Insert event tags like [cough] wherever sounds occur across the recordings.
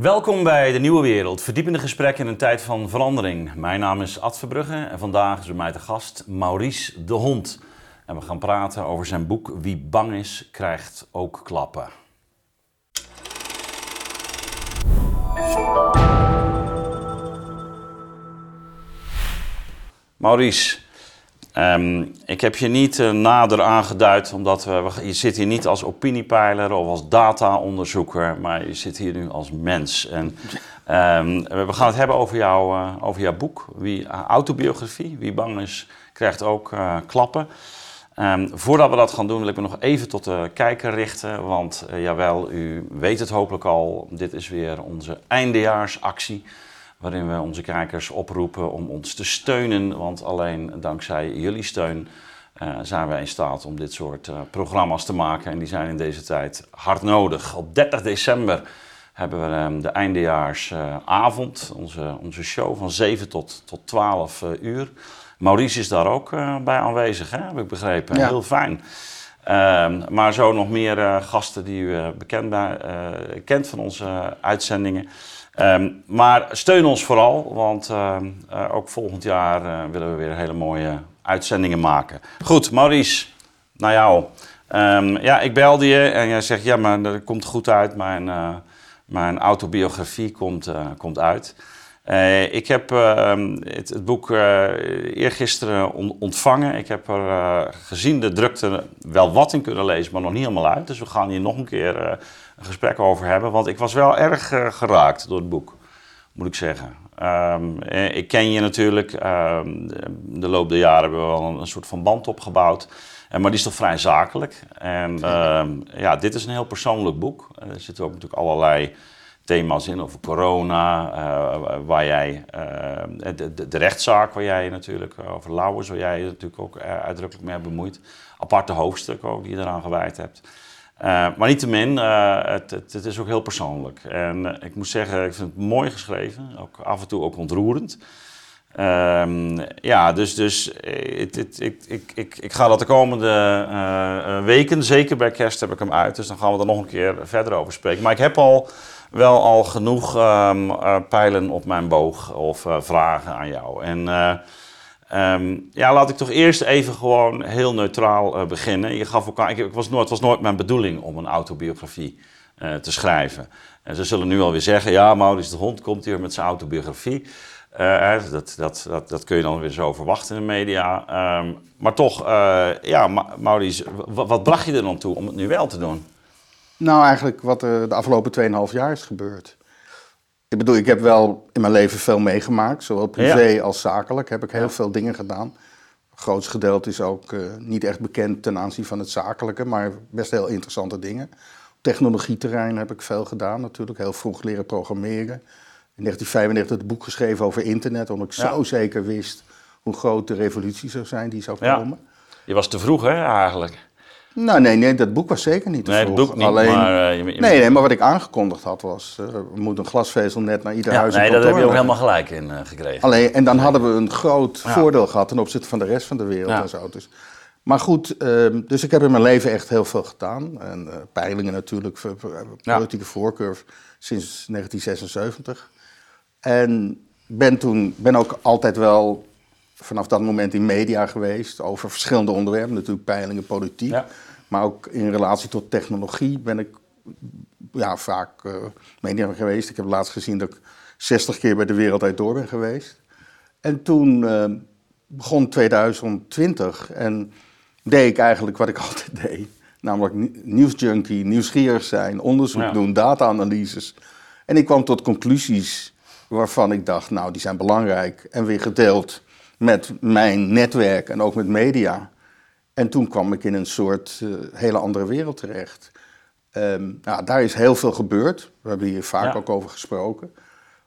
Welkom bij de Nieuwe Wereld, verdiepende gesprekken in een tijd van verandering. Mijn naam is Ad Verbrugge en vandaag is bij mij te gast Maurice de Hond. En we gaan praten over zijn boek Wie bang is, krijgt ook klappen. Maurice, ehm, ik heb je niet uh, nader aangeduid, omdat we, je zit hier niet als opiniepeiler of als dataonderzoeker, maar je zit hier nu als mens. En um, we gaan het hebben over, jou, uh, over jouw boek, wie, uh, autobiografie. Wie bang is, krijgt ook klappen. Um, voordat we dat gaan doen, wil ik me nog even tot de kijker richten. Want jawel, u weet het hopelijk al, dit is weer onze eindejaarsactie waarin we onze kijkers oproepen om ons te steunen. Want alleen dankzij jullie steun uh, zijn wij in staat om dit soort uh, programma's te maken. En die zijn in deze tijd hard nodig. Op 30 december hebben we um, de eindejaarsavond, uh, onze, onze show van 7 tot, tot 12 uur. Maurice is daar ook bij aanwezig, hè? heb ik begrepen. Ja. Heel fijn. Uh, maar zo nog meer gasten die u bekend bij, kent van onze uitzendingen. Um, maar steun ons vooral, want uh, uh, ook volgend jaar uh, willen we weer hele mooie uitzendingen maken. Goed, Maurice, naar jou. Um, ja, ik belde je en jij zegt, ja, maar dat komt goed uit. Mijn, mijn autobiografie komt, komt uit. ik heb ehm, het, het, boek eergisteren on, ontvangen. Ik heb er gezien de drukte wel wat in kunnen lezen, maar nog niet helemaal uit. Dus we gaan hier nog een keer een gesprek over hebben. Want ik was wel erg uh, geraakt door het boek, moet ik zeggen. Um, ik ken je natuurlijk. Um, de loop der jaren hebben we wel een, een soort van band opgebouwd. En, maar die is toch vrij zakelijk. En um, ja, dit is een heel persoonlijk boek. Er zitten ook natuurlijk allerlei thema's in over corona, uh, waar jij, uh, de, de, de, rechtszaak waar jij natuurlijk, over Lauwers, waar jij je natuurlijk ook uitdrukkelijk mee hebt bemoeid. Aparte hoofdstuk ook die je eraan gewijd hebt. Uh, maar niettemin, uh, het, het, het, is ook heel persoonlijk. En uh, ik moet zeggen, ik vind het mooi geschreven. Ook af en toe ook ontroerend. Um, ja, dus, dus het, ik, ik, ik, ik ga dat de komende weken, zeker bij kerst heb ik hem uit. Dus dan gaan we er nog een keer verder over spreken. Maar ik heb al wel al genoeg um, pijlen op mijn boog of vragen aan jou. En... Um, ja, laat ik toch eerst even gewoon heel neutraal uh, beginnen. Je gaf elkaar, ik, was nooit, het was nooit mijn bedoeling om een autobiografie uh, te schrijven. En ze zullen nu alweer zeggen, ja, Maurice de Hond komt hier met zijn autobiografie. Uh, dat, dat, dat, dat kun je dan weer zo verwachten in de media. Um, maar toch, ja, Maurice, wat bracht je er dan toe om het nu wel te doen? Nou, eigenlijk wat er de afgelopen 2,5 jaar is gebeurd. Ik bedoel, ik heb wel in mijn leven veel meegemaakt, zowel privé ja. als zakelijk heb ik heel ja. veel dingen gedaan. Het grootste gedeelte is ook uh, niet echt bekend ten aanzien van het zakelijke, maar best heel interessante dingen. Op technologieterrein heb ik veel gedaan natuurlijk, heel vroeg leren programmeren. In 1995 het boek geschreven over internet, omdat ik ja. zo zeker wist hoe groot de revolutie zou zijn die zou komen. Je was te vroeg hè, eigenlijk? Nou, nee, nee, dat boek was zeker niet te nee, vroeg. Nee, boek niet, Alleen, maar... Uh, je, je... Nee, nee, maar wat ik aangekondigd had was... Uh, er moet een glasvezel net naar ieder ja, huis Nee, daar heb je ook helemaal gelijk in uh, gekregen. Alleen, en dan hadden we een groot ja. voordeel gehad ten opzichte van de rest van de wereld ja. en zo. Dus, maar goed, ehm, dus ik heb in mijn leven echt heel veel gedaan. En peilingen natuurlijk, politieke voorkeur sinds 1976. En ben toen, ben ook altijd wel vanaf dat moment in media geweest over verschillende onderwerpen. Natuurlijk peilingen, politiek. Ja. Maar ook in relatie tot technologie ben ik ja, vaak uh, media geweest. Ik heb laatst gezien dat ik 60 keer bij de Wereld Uit Door ben geweest. En toen uh, begon 2020 en deed ik eigenlijk wat ik [laughs] altijd deed. Namelijk nieuwsjunkie, nieuwsgierig zijn, onderzoek ja. doen, data-analyses. En ik kwam tot conclusies waarvan ik dacht, nou, die zijn belangrijk en weer gedeeld met mijn netwerk en ook met media. En toen kwam ik in een soort uh, hele andere wereld terecht. Um, nou, daar is heel veel gebeurd. We hebben hier vaak ja. ook over gesproken.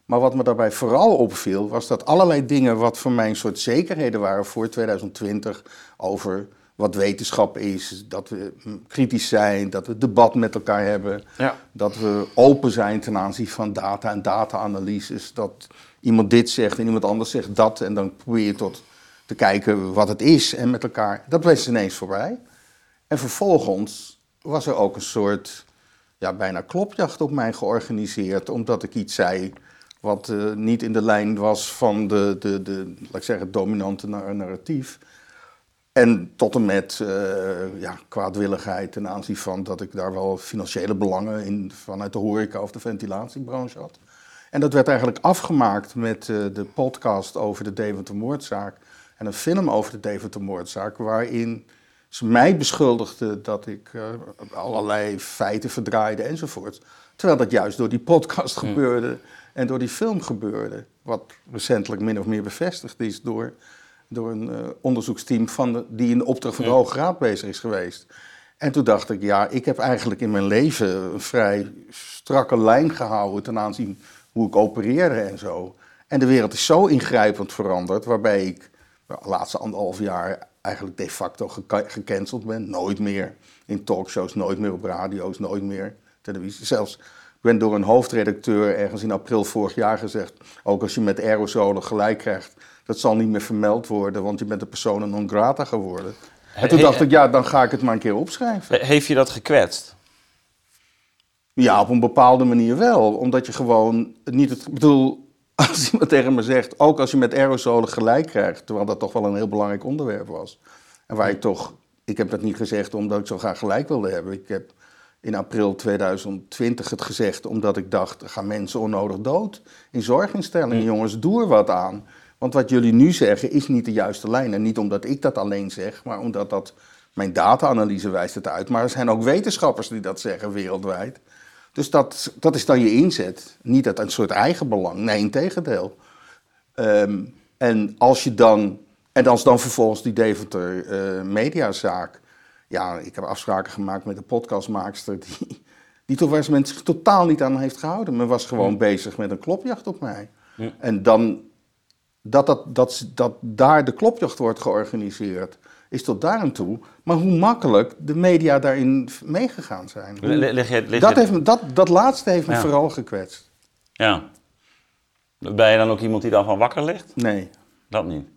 Maar wat me daarbij vooral opviel, was dat allerlei dingen wat voor mij een soort zekerheden waren voor 2020 over wat wetenschap is, dat we kritisch zijn, dat we debat met elkaar hebben, ja. dat we open zijn ten aanzien van data en data-analyses, dat iemand dit zegt en iemand anders zegt dat en dan probeer je tot te kijken wat het is en met elkaar. Dat was ineens voorbij. En vervolgens was er ook een soort ja, bijna klopjacht op mij georganiseerd. Omdat ik iets zei wat uh, niet in de lijn was van de, de, de laat ik zeggen, dominante narratief. En tot en met uh, ja, kwaadwilligheid ten aanzien van dat ik daar wel financiële belangen in, vanuit de horeca of de ventilatiebranche had. En dat werd eigenlijk afgemaakt met uh, de podcast over de Deventer-moordzaak en een film over de Deventer-moordzaak, waarin ze mij beschuldigden dat ik uh, allerlei feiten verdraaide enzovoort. Terwijl dat juist door die podcast hm. gebeurde en door die film gebeurde. Wat recentelijk min of meer bevestigd is door, door een uh, onderzoeksteam van de, die in de opdracht van de Hoge Raad bezig is geweest. En toen dacht ik, ja, ik heb eigenlijk in mijn leven een vrij strakke lijn gehouden ten aanzien hoe ik opereerde en zo. En de wereld is zo ingrijpend veranderd, waarbij ik de laatste anderhalf jaar eigenlijk de facto gecanceld ben. Nooit meer in talkshows, nooit meer op radio's, nooit meer televisie. Zelfs ik ben door een hoofdredacteur ergens in april vorig jaar gezegd, ook als je met aerosolen gelijk krijgt, dat zal niet meer vermeld worden, want je bent een persona non grata geworden. En toen dacht ik, ja, dan ga ik het maar een keer opschrijven. Heeft je dat gekwetst? Ja, op een bepaalde manier wel. Omdat je gewoon niet het. Ik bedoel, [laughs] als iemand tegen me zegt, ook als je met aerosolen gelijk krijgt, terwijl dat toch wel een heel belangrijk onderwerp was. En waar ik toch. Ik heb dat niet gezegd omdat ik zo graag gelijk wilde hebben. Ik heb in april 2020 het gezegd omdat ik dacht, gaan mensen onnodig dood in zorginstellingen. Jongens, doe er wat aan. Want wat jullie nu zeggen is niet de juiste lijn. En niet omdat ik dat alleen zeg, maar omdat dat mijn data-analyse wijst het uit. Maar er zijn ook wetenschappers die dat zeggen wereldwijd. Dus dat, dat is dan je inzet. Niet dat een soort eigenbelang. Nee, in tegendeel. Ehm, en als je dan. En als dan vervolgens die Deventer uh, mediazaak. Ja, ik heb afspraken gemaakt met de podcastmaakster. Die, die toch mensen zich totaal niet aan heeft gehouden. Maar was gewoon bezig met een klopjacht op mij. En dan. Dat, dat, dat, dat daar de klopjacht wordt georganiseerd is tot daar aan toe. Maar hoe makkelijk de media daarin meegegaan zijn. dat, heeft dat, dat laatste heeft me vooral gekwetst. Ja. Ben je dan ook iemand die dan van wakker ligt? Nee. Dat niet?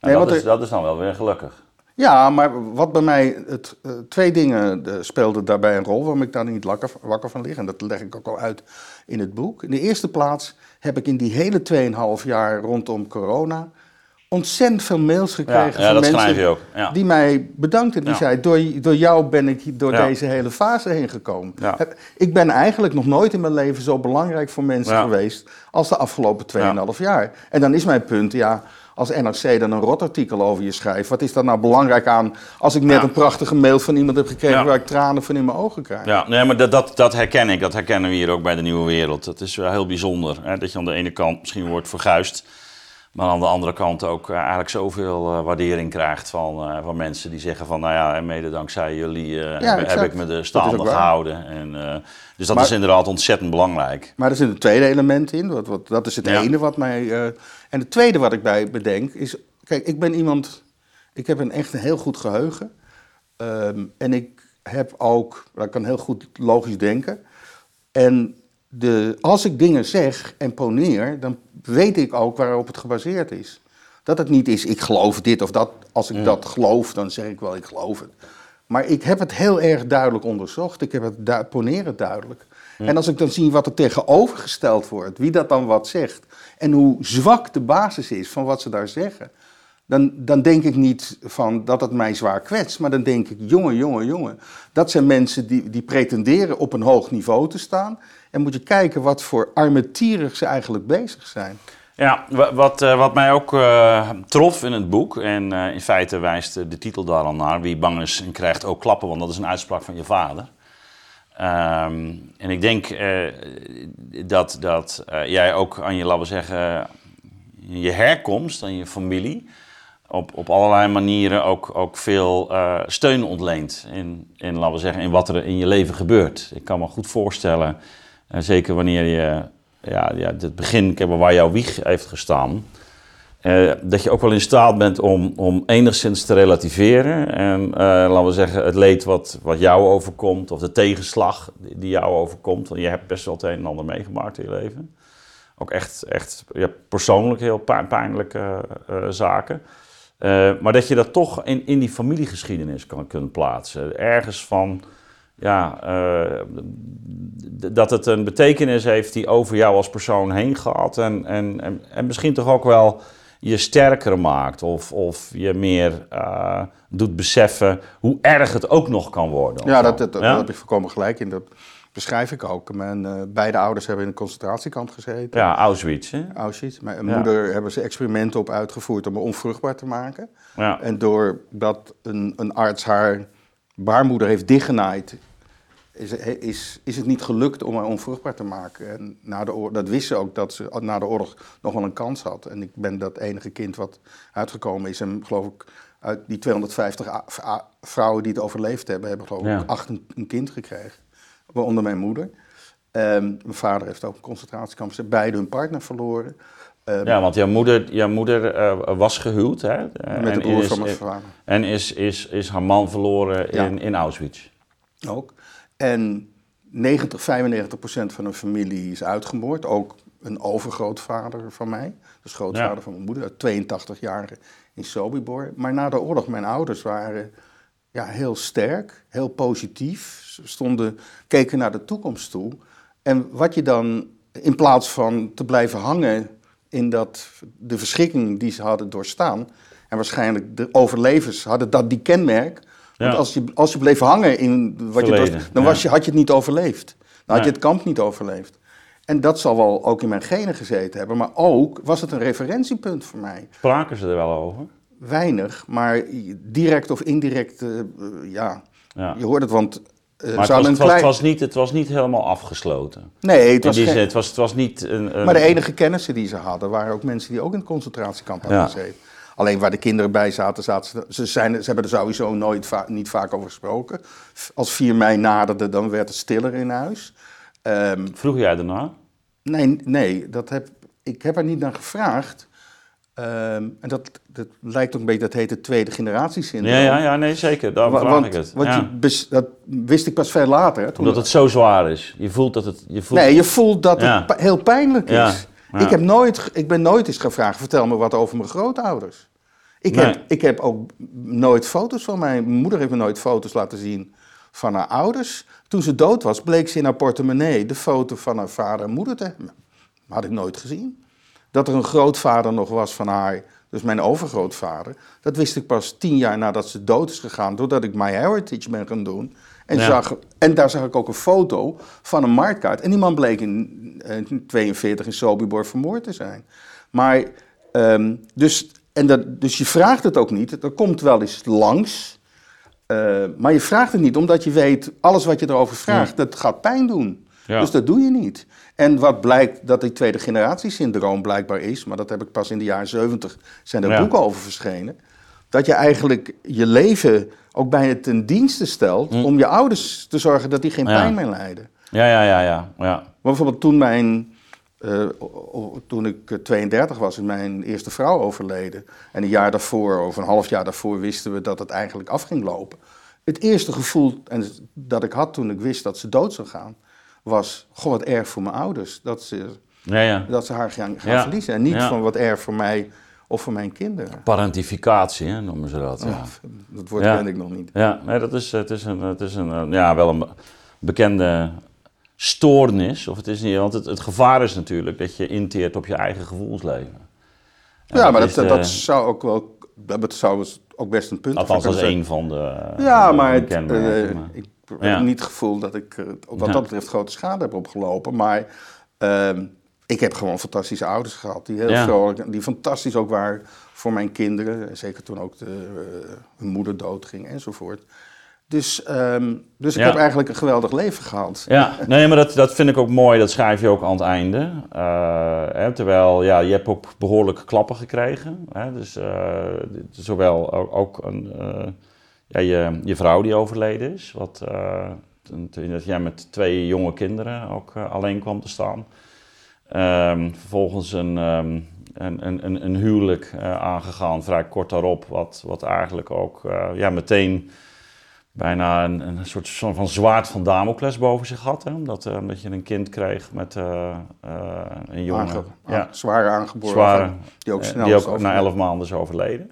Nou, dat, is, dat is dan wel weer gelukkig. Ja, maar wat bij mij, het, uh, twee dingen uh, speelden daarbij een rol waarom ik daar niet wakker, wakker van lig. En dat leg ik ook al uit in het boek. In de eerste plaats heb ik in die hele 2,5 jaar rondom corona ontzettend veel mails gekregen ja, van mensen die mij bedankten. Die zei, door, door jou ben ik door deze hele fase heen gekomen. Ik ben eigenlijk nog nooit in mijn leven zo belangrijk voor mensen geweest als de afgelopen 2,5 jaar. En dan is mijn punt, ja, als NRC dan een rotartikel over je schrijft, wat is dat nou belangrijk aan als ik net een prachtige mail van iemand heb gekregen waar ik tranen van in mijn ogen krijg? Ja, nee, maar dat, dat, dat herken ik. Dat herkennen we hier ook bij de Nieuwe Wereld. Het is wel heel bijzonder hè, dat je aan de ene kant misschien wordt verguisd. Maar aan de andere kant ook uh, eigenlijk zoveel uh, waardering krijgt van, uh, van mensen die zeggen van... nou ja, en mede dankzij jullie ja, heb, heb, ik me de staande gehouden. En, dus dat maar, is inderdaad ontzettend belangrijk. Maar er zit een tweede element in. Wat, wat, dat is het ja. ene wat mij... en het tweede wat ik bij bedenk is... Kijk, ik ben iemand... Ik heb een echt een heel goed geheugen. Um, en ik heb ook... Ik kan heel goed logisch denken. En de, als ik dingen zeg en poneer, dan weet ik ook waarop het gebaseerd is. Dat het niet is, ik geloof dit of dat. Als ik dat geloof, dan zeg ik wel, ik geloof het. Maar ik heb het heel erg duidelijk onderzocht. Ik heb het du poneren duidelijk. En als ik dan zie wat er tegenovergesteld wordt, wie dat dan wat zegt. En hoe zwak de basis is van wat ze daar zeggen. Dan, dan denk ik niet van dat het mij zwaar kwetst. Maar dan denk ik, jongen, jongen, jongen. Dat zijn mensen die, die pretenderen op een hoog niveau te staan. En moet je kijken wat voor armetierig ze eigenlijk bezig zijn. Ja, wat, uh, wat mij ook uh, trof in het boek, en uh, in feite wijst de titel daar al naar, wie bang is en krijgt ook klappen, want dat is een uitspraak van je vader. Um, en ik denk dat, dat jij ook aan je, laten zeggen, je herkomst, aan je familie, op, op allerlei manieren ook, ook veel steun ontleent in, in, laten we zeggen, in wat er in je leven gebeurt. Ik kan me goed voorstellen en zeker wanneer je ja, ja, het begin waar jouw wieg heeft gestaan. Uh, dat je ook wel in staat bent om, om enigszins te relativeren. En uh, laten we zeggen, het leed wat, wat jou overkomt, of de tegenslag die jou overkomt. Want je hebt best wel het een en ander meegemaakt in je leven. Ook echt, echt persoonlijk heel pijnlijke uh, zaken. maar dat je dat toch in, in die familiegeschiedenis kan kunnen plaatsen. Ergens van ja, uh, dat het een betekenis heeft die over jou als persoon heen gaat. En, en, en, en misschien toch ook wel je sterker maakt. Of, of je meer uh, doet beseffen hoe erg het ook nog kan worden. Ja, dat, dat, ja? heb ik voorkomen gelijk in. Dat beschrijf ik ook. Mijn uh, beide ouders hebben in een concentratiekamp gezeten. Ja, Auschwitz. Hè? Auschwitz. Mijn ja. moeder hebben ze experimenten op uitgevoerd om me onvruchtbaar te maken. Ja. En doordat een, een arts haar baarmoeder heeft dichtgenaaid is, is, is het niet gelukt om haar onvruchtbaar te maken. En na de oorlog, dat wist ze ook, dat ze na de oorlog nog wel een kans had. En ik ben dat enige kind wat uitgekomen is. En geloof ik, uit die 250 vrouwen die het overleefd hebben, hebben geloof ik acht een, kind gekregen. Waaronder mijn moeder. Um, mijn vader heeft ook een concentratiekamp. Ze hebben beide hun partner verloren. Um, ja, want jouw moeder, jouw moeder uh, was gehuwd, hè? Met en de broer is, van mijn vader. En is, is, is haar man verloren in, in Auschwitz. Ook. En 90, 95 procent van hun familie is uitgemoord. Ook een overgrootvader van mij, dus grootvader van mijn moeder, 82 jaar in Sobibor. Maar na de oorlog, mijn ouders waren ja, heel sterk, heel positief. Ze stonden, keken naar de toekomst toe. En wat je dan, in plaats van te blijven hangen in dat, de verschrikking die ze hadden doorstaan... en waarschijnlijk de overlevers hadden dat die kenmerk want als je, als je bleef hangen in wat je was, dan was je, had je het niet overleefd. Dan had je het kamp niet overleefd. En dat zal wel ook in mijn genen gezeten hebben. Maar ook was het een referentiepunt voor mij. Spraken ze er wel over? Weinig, maar direct of indirect, uh, ja. ja. Je hoort het, want uh, maar het was, het, was, het, was, niet, het was niet helemaal afgesloten. Nee, het was, geen... het was, het was niet een, een, Maar de enige kennissen die ze hadden waren ook mensen die ook in het concentratiekamp hadden ja. gezeten. Alleen waar de kinderen bij zaten, zaten ze, ze, zijn, ze hebben er sowieso nooit niet vaak over gesproken. Als 4 mei naderde, dan werd het stiller in huis. Um, Vroeg jij daarna? Nee, nee dat heb, ik heb er niet naar gevraagd. Um, en dat, dat lijkt ook een beetje, dat heet het tweede generatie syndroom. Ja, ja, ja, nee, zeker. Daarom vraag ik het. Want ja. je, dat wist ik pas veel later. Omdat het zo zwaar is. Je voelt dat het... Je voelt... Nee, je voelt dat het heel pijnlijk is. Ik, heb nooit, ik ben nooit eens gevraagd, vertel me wat over mijn grootouders. Ik, heb, ik heb ook nooit foto's van mijn, mijn moeder heeft me nooit foto's laten zien van haar ouders. Toen ze dood was, bleek ze in haar portemonnee de foto van haar vader en moeder te hebben. Had ik nooit gezien. Dat er een grootvader nog was van haar, dus mijn overgrootvader, dat wist ik pas tien jaar nadat ze dood is gegaan, doordat ik My Heritage ben gaan doen. En, zag, en daar zag ik ook een foto van een marktkaart. En die man bleek in, in 42 in Sobibor vermoord te zijn. Maar, um, dus en dat, dus je vraagt het ook niet. Dat komt wel eens langs. Uh, maar je vraagt het niet omdat je weet, alles wat je erover vraagt, dat gaat pijn doen. Ja. Dus dat doe je niet. En wat blijkt dat die tweede generatie syndroom blijkbaar is, maar dat heb ik pas in de jaren 70 zijn er ja. boeken over verschenen. Dat je eigenlijk je leven ook bijna ten dienste stelt hm. om je ouders te zorgen dat die geen pijn meer lijden. Ja, ja, ja, ja. ja. Maar bijvoorbeeld toen mijn uh, toen ik 32 eh, was, is mijn eerste vrouw overleden. En een jaar daarvoor, of een half jaar daarvoor, wisten we dat het eigenlijk af ging lopen. Het eerste gevoel dat ik had toen ik wist dat ze dood zou gaan, was: Goh, wat erg voor mijn ouders. Dat ze, ja, ja. Dat ze haar gaan, gaan verliezen. En niet van wat erg voor mij of voor mijn kinderen. Parentificatie, hè, noemen ze dat. Ja. dat woord ken ik nog niet. Ja, nee, dat is, het is, een, het is een, ja, wel een bekende stoornis. Of het is niet, want het, het gevaar is natuurlijk dat je inteert op je eigen gevoelsleven. ja, maar dat, dat, zou ook wel. Dat zou ook best een punt zijn. Althans, als een van de. Ja, maar, het, uh, ik heb niet het gevoel dat ik wat dat betreft grote schade heb opgelopen. Maar uh, ik heb gewoon fantastische ouders gehad. Die heel vrolijk, die fantastisch ook waren voor mijn kinderen. Zeker toen ook de, uh, hun moeder doodging enzovoort. Dus, um, dus ik heb eigenlijk een geweldig leven gehad. Ja, nee, maar dat, dat vind ik ook mooi. Dat schrijf je ook aan het einde. Uh, hè, terwijl, ja, je hebt ook behoorlijke klappen gekregen. Hè, dus uh, zowel ook, ook een, uh, ja, je, je vrouw die overleden is. Wat, toen dat jij met twee jonge kinderen ook alleen kwam te staan. Um, vervolgens een, um, een, een, een huwelijk aangegaan, vrij kort daarop. Wat, wat eigenlijk ook ja, meteen bijna een, een soort van zwaard van Damocles boven zich had. Hè? Omdat, uh, omdat je een kind kreeg met uh, uh, een jongen. ja, zware aangeboren. Zware, die ook, snel die ook na elf maanden is overleden.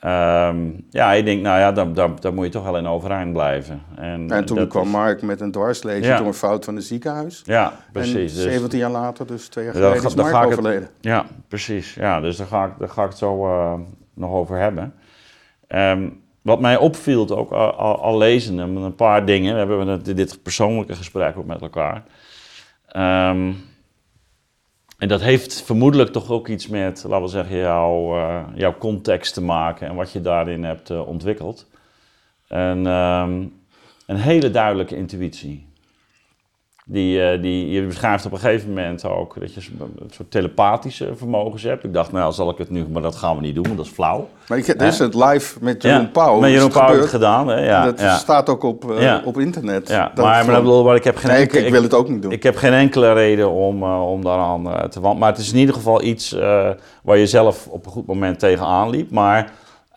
Ehm, ja, ik denk, nou ja, daar, daar, daar moet je toch wel in overeind blijven. En, en toen kwam Mark met een dwarslezen door een fout van het ziekenhuis. Ja, precies. En 17 dus, jaar later, dus twee jaar geleden, is Mark overleden. Het, ja, precies. Ja, dus daar ga ik, daar ga ik het zo uh, nog over hebben. Um, wat mij opviel, ook al, al, al een paar dingen. We hebben dit persoonlijke gesprek ook met elkaar. Um, en dat heeft vermoedelijk toch ook iets met, laten we zeggen, jouw, uh, jouw context te maken en wat je daarin hebt uh, ontwikkeld. En um, een hele duidelijke intuïtie. Die, uh, die, je beschrijft op een gegeven moment ook dat je een soort telepathische vermogens hebt. Ik dacht, nou zal ik het nu, maar dat gaan we niet doen, want dat is flauw. Maar ik, dit is het live met Jeroen ja, Pauw. Met Jeroen Pauw heb het gedaan. Hè? Ja, dat ja. staat ook op, uh, op internet. Ja, maar, maar, ik heb geen nee, enkele, ik, ik, wil het ook niet doen. Ik heb geen enkele reden om, uh, om daaraan te wandelen. Maar het is in ieder geval iets waar je zelf op een goed moment tegenaan liep. Maar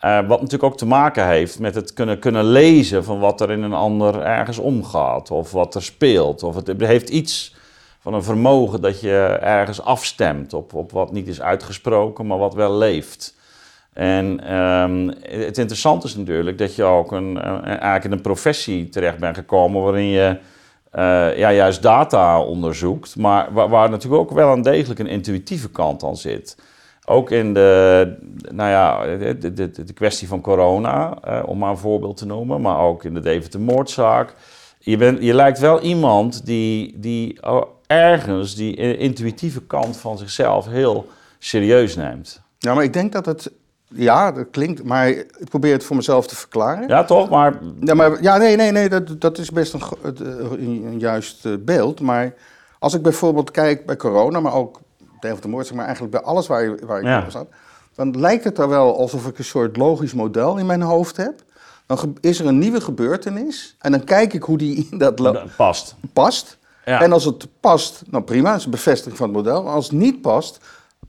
uh, wat natuurlijk ook te maken heeft met het kunnen, kunnen lezen van wat er in een ander ergens omgaat. Of wat er speelt. Of het heeft iets van een vermogen dat je ergens afstemt op, op wat niet is uitgesproken, maar wat wel leeft. En um, het interessante is natuurlijk dat je ook een, eigenlijk in een professie terecht bent gekomen waarin je uh, ja, juist data onderzoekt, maar waar, waar natuurlijk ook wel een degelijk een intuïtieve kant aan zit. Ook in de, nou ja, de, de, de kwestie van corona, eh, om maar een voorbeeld te noemen, maar ook in de Deventer-moordzaak. Je, bent, je lijkt wel iemand die, die ergens die intuïtieve kant van zichzelf heel serieus neemt. Ja, maar ik denk dat het ja, dat klinkt, maar ik probeer het voor mezelf te verklaren. Ja, toch? Maar... Ja, maar, ja nee, nee, nee, dat, dat is best een, een, een juist eh, beeld. Maar als ik bijvoorbeeld kijk bij corona, maar ook tegen de moord, zeg maar eigenlijk bij alles waar, je, waar ik ja. op zat, dan lijkt het er wel alsof ik een soort logisch model in mijn hoofd heb. Dan is er een nieuwe gebeurtenis en dan kijk ik hoe die in dat past. past. Ja. En als het past, nou prima, dat is een bevestiging van het model. Als het niet past,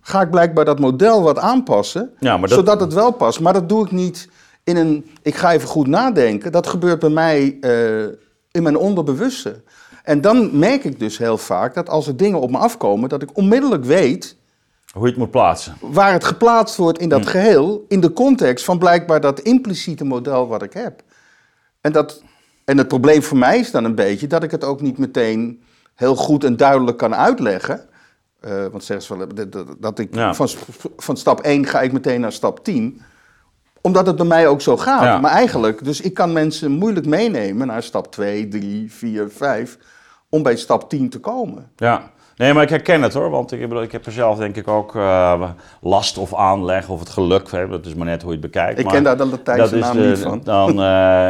ga ik blijkbaar dat model wat aanpassen, ja, dat... zodat het wel past. Maar dat doe ik niet in een, ik ga even goed nadenken. Dat gebeurt bij mij uh, in mijn onderbewuste. En dan merk ik dus heel vaak dat als er dingen op me afkomen, dat ik onmiddellijk weet. Hoe je het moet plaatsen. Waar het geplaatst wordt in dat hm. geheel, in de context van blijkbaar dat impliciete model wat ik heb. En, dat, en het probleem voor mij is dan een beetje dat ik het ook niet meteen heel goed en duidelijk kan uitleggen. Uh, want zeggen ze wel dat, dat ik van, van stap 1 ga ik meteen naar stap 10 omdat het bij mij ook zo gaat. Maar eigenlijk, dus ik kan mensen moeilijk meenemen naar stap 2, 3, 4, 5, om bij stap 10 te komen. Ja. Nee, maar ik herken het hoor, want ik, bedoel, ik heb er zelf denk ik ook uh, last of aanleg of het geluk. Hè, dat is maar net hoe je het bekijkt. Ik ken daar de Latijnse naam de, niet van. Dan, uh,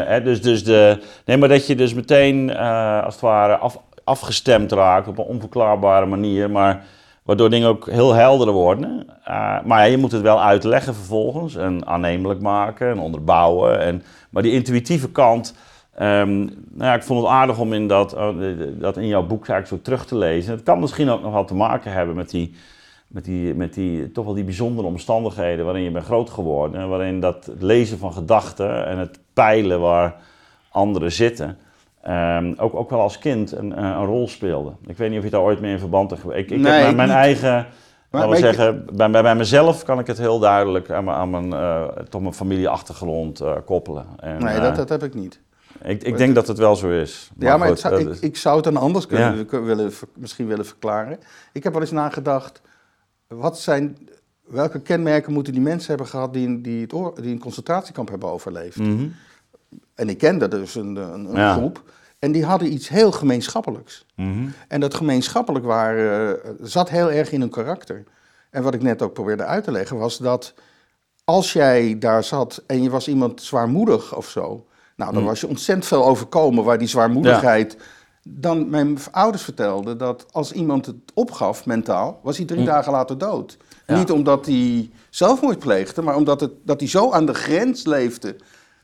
[laughs] hè, dus, dus de, nee, maar dat je dus meteen uh, als het ware af, afgestemd raakt op een onverklaarbare manier. Maar Waardoor dingen ook heel helder worden. Uh, maar je moet het wel uitleggen vervolgens en aannemelijk maken en onderbouwen. En, maar die intuïtieve kant, um, nou ja, ik vond het aardig om in dat, uh, dat in jouw boek eigenlijk zo terug te lezen. Het kan misschien ook nog wel te maken hebben met die, met die, met die toch wel die bijzondere omstandigheden waarin je bent groot geworden. Waarin dat lezen van gedachten en het peilen waar anderen zitten Um, ook, ook wel als kind een, eh, een, rol speelde. Ik weet niet of je daar ooit mee in verband hebt. Ik, ik nee, heb mijn, eigen, we zeggen, bij, bij, bij, mezelf kan ik het heel duidelijk aan mijn, aan mijn, uh, tot mijn familieachtergrond uh, koppelen. En, nee, dat, dat heb ik niet. Ik, ik denk dat het wel zo is. Maar ja, maar goed, zou, ik, ik, zou het dan anders kunnen, ja. willen, misschien willen verklaren. Ik heb wel eens nagedacht, wat zijn, welke kenmerken moeten die mensen hebben gehad die, die, het die een concentratiekamp hebben overleefd? Mm -hmm. En ik kende dus een, een, een groep. En die hadden iets heel gemeenschappelijks. Mm En dat gemeenschappelijk waren, uh, zat heel erg in hun karakter. En wat ik net ook probeerde uit te leggen was dat als jij daar zat en je was iemand zwaarmoedig of zo, nou dan mm. was je ontzettend veel overkomen waar die zwaarmoedigheid. Dan mijn ouders vertelden dat als iemand het opgaf mentaal, was hij drie mm. dagen later dood. Niet omdat hij zelfmoord pleegde, maar omdat het, dat hij zo aan de grens leefde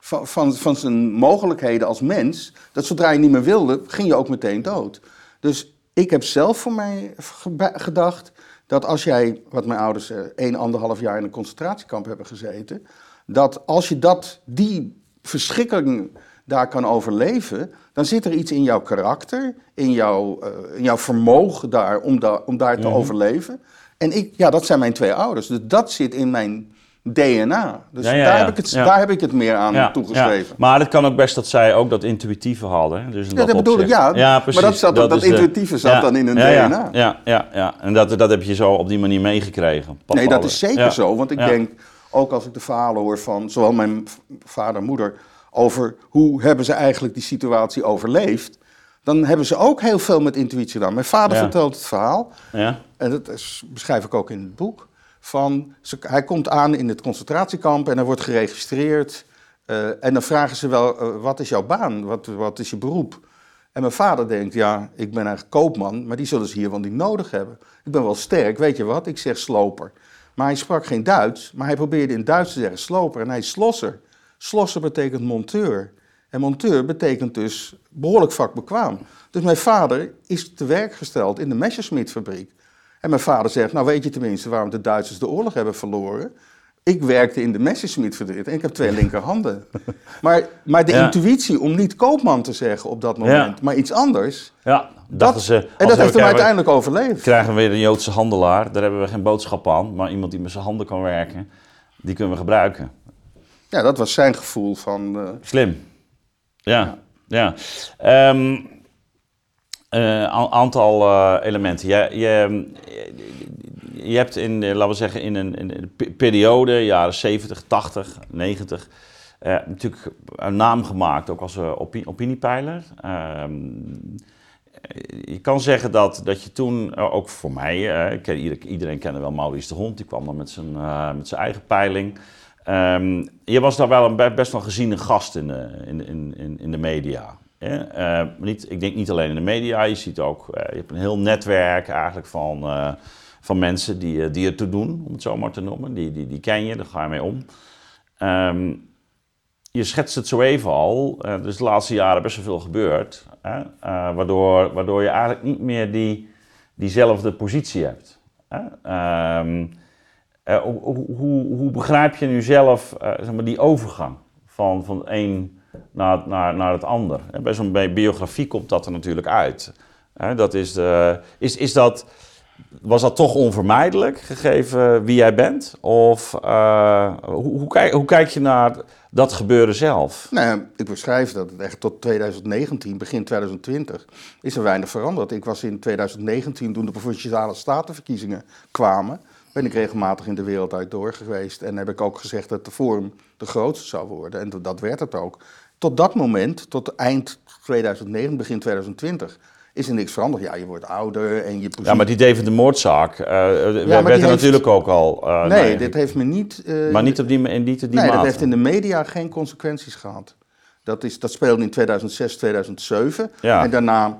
van, van, van zijn mogelijkheden als mens, dat zodra je niet meer wilde, ging je ook meteen dood. Dus ik heb zelf voor mij gedacht dat als jij, wat mijn ouders een, anderhalf jaar in een concentratiekamp hebben gezeten, dat als je dat, die verschrikking daar kan overleven, dan zit er iets in jouw karakter, in, jouw, uh, in jouw vermogen daar om, da om daar te mhm. overleven. En ik, ja, dat zijn mijn twee ouders. Dus dat zit in mijn DNA. Dus daar, Heb ik het, daar heb ik het meer aan toegeschreven. Maar het kan ook best dat zij ook dat intuïtieve hadden. Dus ja, dat, bedoel ik, ja. ja precies. Maar dat, zat, dat, dat intuïtieve zat dan in hun DNA. Ja, ja, ja. En dat, dat heb je zo op die manier meegekregen. nee, dat is zeker zo. Want ik denk, ook als ik de verhalen hoor van zowel mijn vader en moeder... over hoe hebben ze eigenlijk die situatie overleefd dan hebben ze ook heel veel met intuïtie gedaan. Mijn vader vertelt het verhaal, ja. en dat is, beschrijf ik ook in het boek. Van, hij komt aan in het concentratiekamp en hij wordt geregistreerd. Uh, en dan vragen ze wel, uh, wat is jouw baan? Wat, wat is je beroep? En mijn vader denkt, ja, ik ben eigenlijk koopman, maar die zullen ze hier wel niet nodig hebben. Ik ben wel sterk, weet je wat? Ik zeg sloper. Maar hij sprak geen Duits, maar hij probeerde in Duits te zeggen sloper en hij is slosser. Slosser betekent monteur. En monteur betekent dus behoorlijk vakbekwaam. Dus mijn vader is te werk gesteld in de Messerschmitt-fabriek. En mijn vader zegt, nou weet je tenminste waarom de Duitsers de oorlog hebben verloren? Ik werkte in de Messerschmitt-fabriek en ik heb twee linkerhanden. maar, maar de intuïtie om niet koopman te zeggen op dat moment, maar iets anders... Ja, dachten ze... En dat heeft hem uiteindelijk overleefd. Krijgen we weer een Joodse handelaar, daar hebben we geen boodschap aan. Maar iemand die met zijn handen kan werken, die kunnen we gebruiken. Ja, dat was zijn gevoel van... Uh... Slim. Ja, ja. Um, aantal uh, elementen. Je, je, je hebt in, laten we zeggen, in een, in een periode, jaren 70, 80, 90, uh, natuurlijk een naam gemaakt, ook als uh, opinie, opiniepeiler. Uh, je kan zeggen dat, dat je toen, ook voor mij, iedereen, kende wel Maurice de Hond, die kwam dan met zijn, met zijn eigen peiling. Um, je was daar wel een best wel geziene gast in in, in, in de media. Uh, niet, ik denk niet alleen in de media, je ziet ook, uh, je hebt een heel netwerk eigenlijk van, uh, van mensen die, die het te doen, om het zo maar te noemen. Die, die, die ken je, daar ga je mee om. Um, je schetst het zo even al, dus de laatste jaren best wel veel gebeurd, waardoor, waardoor je eigenlijk niet meer die, diezelfde positie hebt. Uh, hoe, hoe, hoe, begrijp je nu zelf zeg maar die overgang van, van een naar, naar, naar het ander? En bij zo'n biografie komt dat er natuurlijk uit. dat is, is, is dat, was dat toch onvermijdelijk, gegeven wie jij bent? Of uh, hoe, hoe, kijk, hoe kijk je naar dat gebeuren zelf? Nou, ik beschrijf dat het echt tot 2019, begin 2020, is er weinig veranderd. Ik was in 2019, toen de provinciale statenverkiezingen kwamen ben ik regelmatig in de wereld uit door geweest. En heb ik ook gezegd dat de Forum de grootste zou worden. En dat werd het ook. Tot dat moment, tot eind 2009, begin 2020, is er niks veranderd. Ja, je wordt ouder en je Ja, maar die David de moordzaak uh, ja, werd er natuurlijk ook al... Uh, nee, dit heeft me niet... Uh, maar niet op die, in die, die nee, dat heeft in de media geen consequenties gehad. Dat, is, dat speelde in 2006, 2007. Ja. En daarna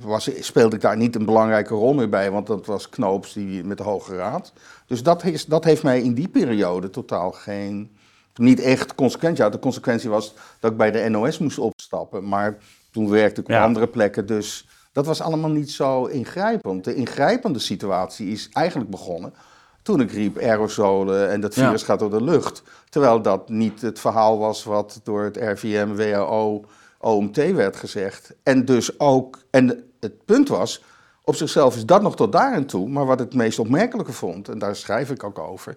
was, speelde ik daar niet een belangrijke rol meer bij, want dat was Knoops die, met de Hoge Raad. Dus dat, is, dat heeft mij in die periode totaal geen, niet echt consequentie. Ja, de consequentie was dat ik bij de NOS moest opstappen, maar toen werkte ik op andere plekken, dus dat was allemaal niet zo ingrijpend. De ingrijpende situatie is eigenlijk begonnen toen ik riep aerosolen en dat virus gaat door de lucht. Terwijl dat niet het verhaal was wat door het RVM, WHO OMT werd gezegd. En dus ook, en het punt was, op zichzelf is dat nog tot daar en toe, maar wat het meest opmerkelijke vond, en daar schrijf ik ook over,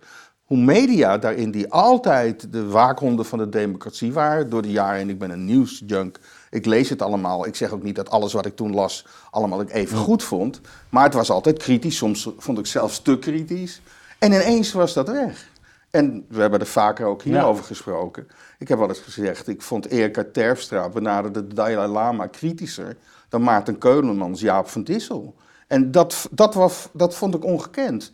hoe media daarin, die altijd de waakhonden van de democratie waren door de jaren, en ik ben een nieuwsjunk, ik lees het allemaal, ik zeg ook niet dat alles wat ik toen las allemaal ik even goed vond, maar het was altijd kritisch, soms vond ik zelfs te kritisch, en ineens was dat weg. En we hebben er vaker ook hierover gesproken. Ik heb wel eens gezegd, ik vond Erika Terfstra benaderde de Dalai Lama kritischer dan Maarten Keulemans Jaap van Dissel. En dat, dat, was, dat vond ik ongekend.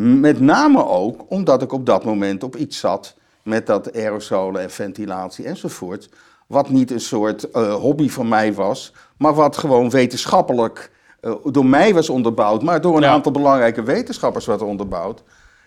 Met name ook omdat ik op dat moment op iets zat met dat aerosolen en ventilatie enzovoort. Wat niet een soort uh, hobby van mij was, maar wat gewoon wetenschappelijk uh, door mij was onderbouwd, maar door een aantal belangrijke wetenschappers werd onderbouwd.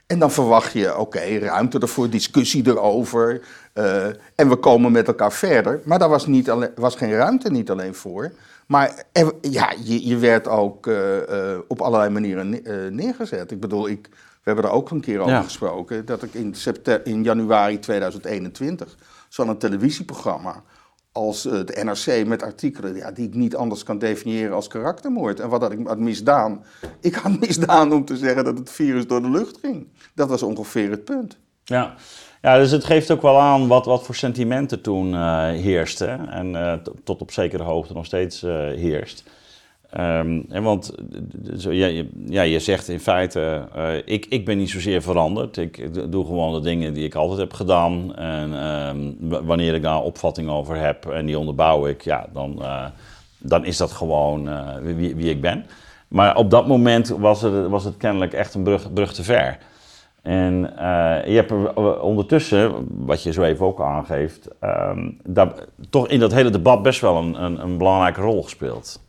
En dan verwacht je, oké, ruimte ervoor, discussie erover. Uh, en we komen met elkaar verder. Maar daar was, niet alleen, was geen ruimte niet alleen voor. Maar er, ja, je, je werd ook uh, uh, op allerlei manieren neergezet. Ik bedoel, ik, we hebben er ook een keer over gesproken. Dat ik in, in januari 2021 zo'n televisieprogramma als de NRC met artikelen ja, die ik niet anders kan definiëren als karaktermoord. En wat had ik had misdaan? Ik had [laughs] misdaan om te zeggen dat het virus door de lucht ging. Dat was ongeveer het punt. Ja. Ja, dus het geeft ook wel aan wat, wat voor sentimenten toen uh, heersten. En uh, tot op zekere hoogte nog steeds uh, heerst. Um, en want zo, ja, ja, je zegt in feite, ik, ik ben niet zozeer veranderd. Ik doe gewoon de dingen die ik altijd heb gedaan. En um, wanneer ik daar opvatting over heb en die onderbouw ik, ja, dan, dan is dat gewoon wie, wie ik ben. Maar op dat moment was het, was het kennelijk echt een brug, brug te ver. En uh, je hebt er ondertussen, wat je zo even ook aangeeft, um, daar, toch in dat hele debat best wel een, een, een belangrijke rol gespeeld.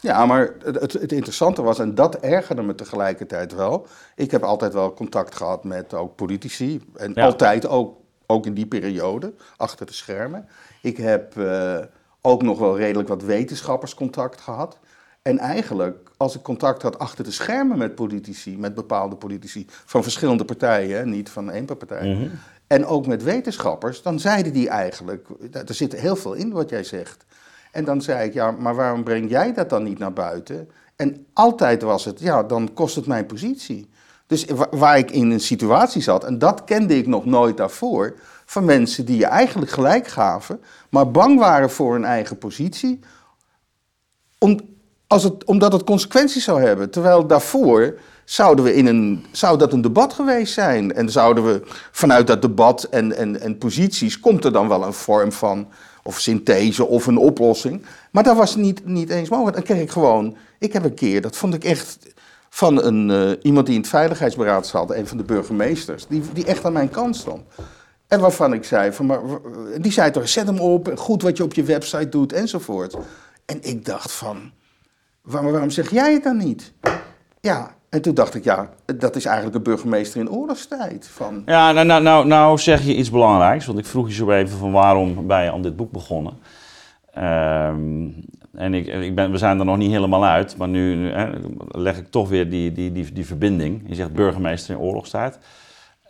Ja, maar het, het, interessante was, en dat ergerde me tegelijkertijd wel. Ik heb altijd wel contact gehad met ook politici. En ja. altijd ook, ook in die periode, achter de schermen. Ik heb uh, ook nog wel redelijk wat wetenschapperscontact gehad. En eigenlijk, als ik contact had achter de schermen met politici, met bepaalde politici van verschillende partijen, niet van één partij, mm -hmm. en ook met wetenschappers, dan zeiden die eigenlijk, er zit heel veel in wat jij zegt. En dan zei ik, ja, maar waarom breng jij dat dan niet naar buiten? En altijd was het, ja, dan kost het mijn positie. Dus waar ik in een situatie zat, en dat kende ik nog nooit daarvoor, van mensen die je eigenlijk gelijk gaven, maar bang waren voor hun eigen positie. Om, als het, omdat het consequenties zou hebben. Terwijl daarvoor zouden we in een, zou dat een debat geweest zijn. En zouden we vanuit dat debat en, en, en posities, komt er dan wel een vorm van, of synthese of een oplossing. Maar dat was niet, niet eens mogelijk. Dan kreeg ik gewoon, ik heb een keer, dat vond ik echt van een, uh, iemand die in het veiligheidsberaad zat, een van de burgemeesters, die, die echt aan mijn kant stond. En waarvan ik zei, van, maar, die zei toch, zet hem op, goed wat je op je website doet enzovoort. En ik dacht van, waarom, waarom zeg jij het dan niet? Ja, en toen dacht ik, ja, dat is eigenlijk een burgemeester in oorlogstijd. Van... Ja, nou, nou, nou, nou zeg je iets belangrijks, want ik vroeg je zo even van waarom ben je aan dit boek begonnen. Um, en ik, ik ben, we zijn er nog niet helemaal uit, maar nu, leg ik toch weer die, die, die, die verbinding. Je zegt burgemeester in oorlogstijd.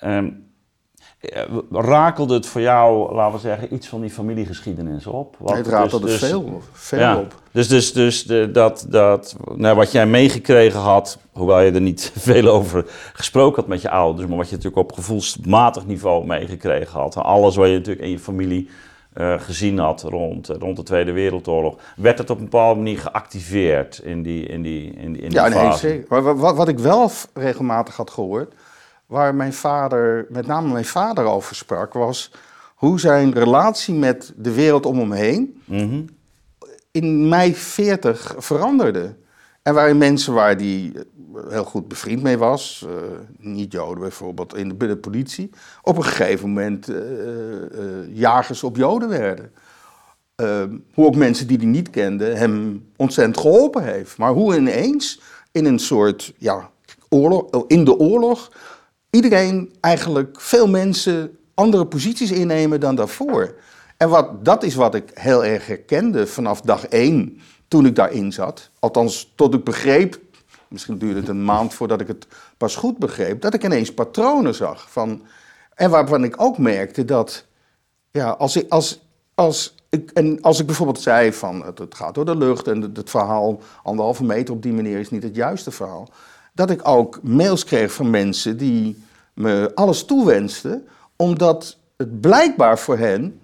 Um, rakelde het voor jou, laten we zeggen, iets van die familiegeschiedenis op? Wat, het rakelde dus, dus, veel, veel ja, op. Dus, dus, dus de, dat, dat, nou, wat jij meegekregen had, hoewel je er niet [laughs] veel over gesproken had met je ouders, maar wat je natuurlijk op gevoelsmatig niveau meegekregen had, alles wat je natuurlijk in je familie uh, gezien had rond, rond de Tweede Wereldoorlog, werd het op een bepaalde manier geactiveerd in die, in die, in die, in die ja, fase? Nee, zeker. Wat, wat ik wel regelmatig had gehoord, waar mijn vader, met name mijn vader over sprak, was hoe zijn relatie met de wereld om hem heen mm-hmm. in mei 40 veranderde. En waarin mensen waar die heel goed bevriend mee was, uh, niet-Joden bijvoorbeeld, in de, de, politie, op een gegeven moment uh, uh, jagers op Joden werden. Ehm, hoe ook mensen die hij niet kenden hem ontzettend geholpen heeft. Maar hoe ineens in een soort ja, oorlog, in de oorlog iedereen eigenlijk, veel mensen, andere posities innemen dan daarvoor. En wat, dat is wat ik heel erg herkende vanaf dag één toen ik daarin zat. Althans, tot ik begreep, misschien duurde het een maand voordat ik het pas goed begreep, dat ik ineens patronen zag. Van, en waarvan ik ook merkte dat, ja, als ik, als, als ik, en als ik bijvoorbeeld zei van het, gaat door de lucht en het, het verhaal anderhalve meter op die manier is niet het juiste verhaal dat ik ook mails kreeg van mensen die me alles toewensten, omdat het blijkbaar voor hen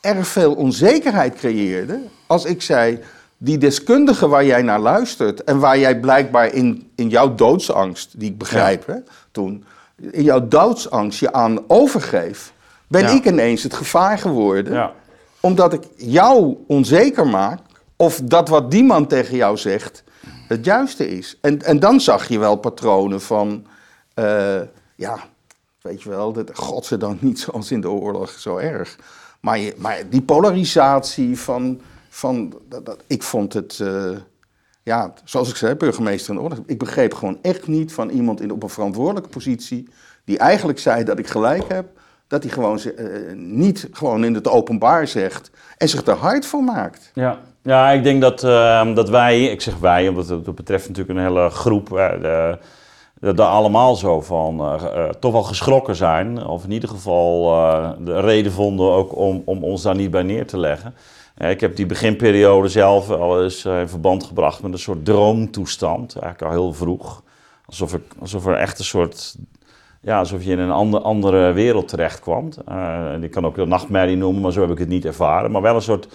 erg veel onzekerheid creëerde. Als ik zei, die deskundige waar jij naar luistert en waar jij blijkbaar in, in jouw doodsangst, die ik begrijp hè, toen, in jouw doodsangst je aan overgeef, ben ja. ik ineens het gevaar geworden. Ja. Omdat ik jou onzeker maak of dat wat die man tegen jou zegt, het juiste is. En, en dan zag je wel patronen van, uh, ja, weet je wel, dat, godzijdank niet zoals in de oorlog zo erg. Maar, maar die polarisatie van, van dat, dat, ik vond het, uh, ja, zoals ik zei, burgemeester in oorlog. Ik begreep gewoon echt niet van iemand in, op een verantwoordelijke positie, die eigenlijk zei dat ik gelijk heb, dat hij gewoon uh, niet gewoon in het openbaar zegt en zich er hard voor maakt. Ja. Ja, ik denk dat, uh, dat wij, ik zeg wij, omdat het, betreft natuurlijk een hele groep. Uh, de, allemaal zo van uh, toch wel geschrokken zijn. Of in ieder geval de reden vonden ook om, om ons daar niet bij neer te leggen. ik heb die beginperiode zelf al eens in verband gebracht met een soort droomtoestand. Eigenlijk al heel vroeg. Alsof er, alsof er echt een soort ja, alsof je in een ander, andere wereld terecht kwam. Uh, ik kan ook de nachtmerrie noemen, maar zo heb ik het niet ervaren. Maar wel een soort,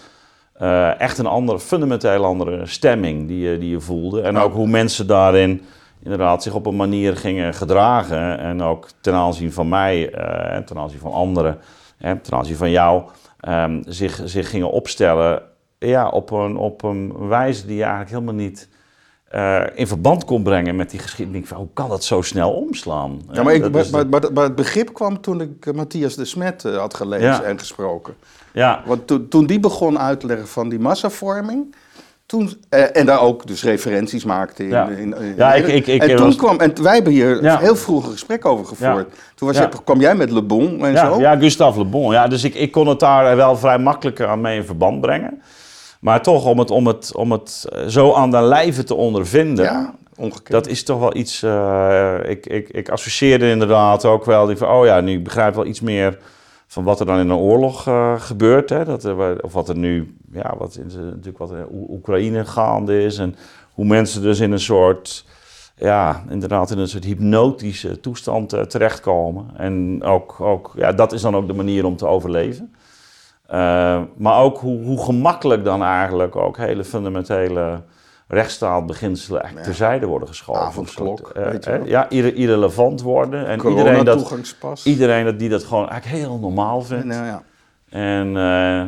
uh, echt een andere, fundamenteel andere stemming die je, die je voelde. En ook hoe mensen daarin inderdaad zich op een manier gingen gedragen. En ook ten aanzien van mij, uh, ten aanzien van anderen, ten aanzien van jou, um, zich, zich gingen opstellen ja, op, een, op een wijze die je eigenlijk helemaal niet uh, in verband kon brengen met die geschiedenis. Van, hoe kan dat zo snel omslaan? Ja, maar, ik, maar, maar, maar, het begrip kwam toen ik Matthias de Smet had gelezen ja. en gesproken. Ja. Want to, toen die begon uit te leggen van die massavorming... Toen, uh, en daar ook dus referenties maakte in. Ja, in, in, ja ik, ik, ik, En toen was... kwam, en wij hebben hier ja. heel vroeg een gesprek over gevoerd. Toen was je, kwam jij met Le Bon en zo. Ja, Gustave Le Bon. Ja, dus ik, ik kon het daar wel vrij makkelijk aan mee in verband brengen. Maar toch, om het, om het, om het zo aan de lijve te ondervinden, ja, ongekend. dat is toch wel iets. Uh, ik, ik, ik associeerde inderdaad ook wel die van, oh ja, nu begrijp ik wel iets meer van wat er dan in een oorlog uh, gebeurt. Hè? Dat er, of wat er nu, ja, wat in, natuurlijk wat in Oekraïne gaande is. En hoe mensen dus in een soort, ja, inderdaad in een soort hypnotische toestand uh, terechtkomen. En ook, ook, ja, dat is dan ook de manier om te overleven. Uh, maar ook hoe, hoe, gemakkelijk dan eigenlijk ook hele fundamentele rechtsstaatbeginselen ja. terzijde worden geschoven. Avondklok, uh, uh, Ja, irre irrelevant worden. En iedereen, dat, iedereen die dat gewoon eigenlijk heel normaal vindt. Nou, ja. En,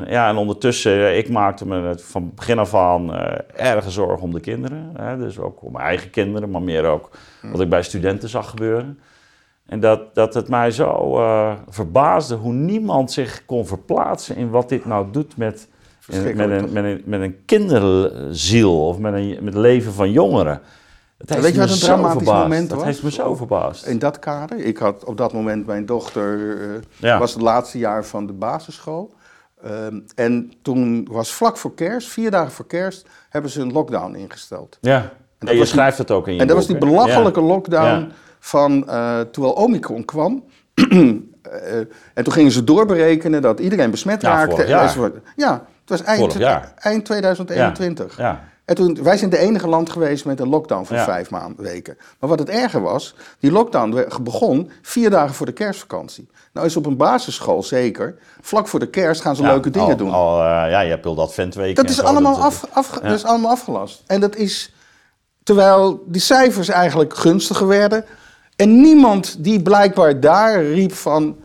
ja, en ondertussen, ik maakte me van begin af aan erge zorgen om de kinderen. Hè, dus ook om mijn eigen kinderen, maar meer ook hm. wat ik bij studenten zag gebeuren. En dat, dat het mij zo uh, verbaasde hoe niemand zich kon verplaatsen in wat dit nou doet met, met, een, met, een, met een kinderziel of met, een, met het leven van jongeren. Dat weet je wat een dramatisch verbaasd. moment was? Dat heeft me zo verbaasd. In dat kader. Ik had op dat moment mijn dochter, uh, ja. was het laatste jaar van de basisschool. Um, en toen was vlak voor kerst, vier dagen voor kerst, hebben ze een lockdown ingesteld. Ja, en, dat en je schrijft het ook in je En dat boek, was die belachelijke lockdown... Ja van uh, terwijl Omicron kwam. uh, [clears throat] en toen gingen ze doorberekenen dat iedereen besmet ja, raakte. Ja, het was eind, eind 2021. Ja, ja. En toen, wij zijn de enige land geweest met een lockdown van vijf maanden, weken. Maar wat het erger was, die lockdown begon vier dagen voor de kerstvakantie. Nou is op een basisschool zeker, vlak voor de kerst gaan ze leuke dingen al, doen. Al, uh, ja, je hebt al dat ventweek. Dat is, allemaal, dat, af, af, dat is allemaal afgelast. En dat is, terwijl die cijfers eigenlijk gunstiger werden... En niemand die blijkbaar daar riep van...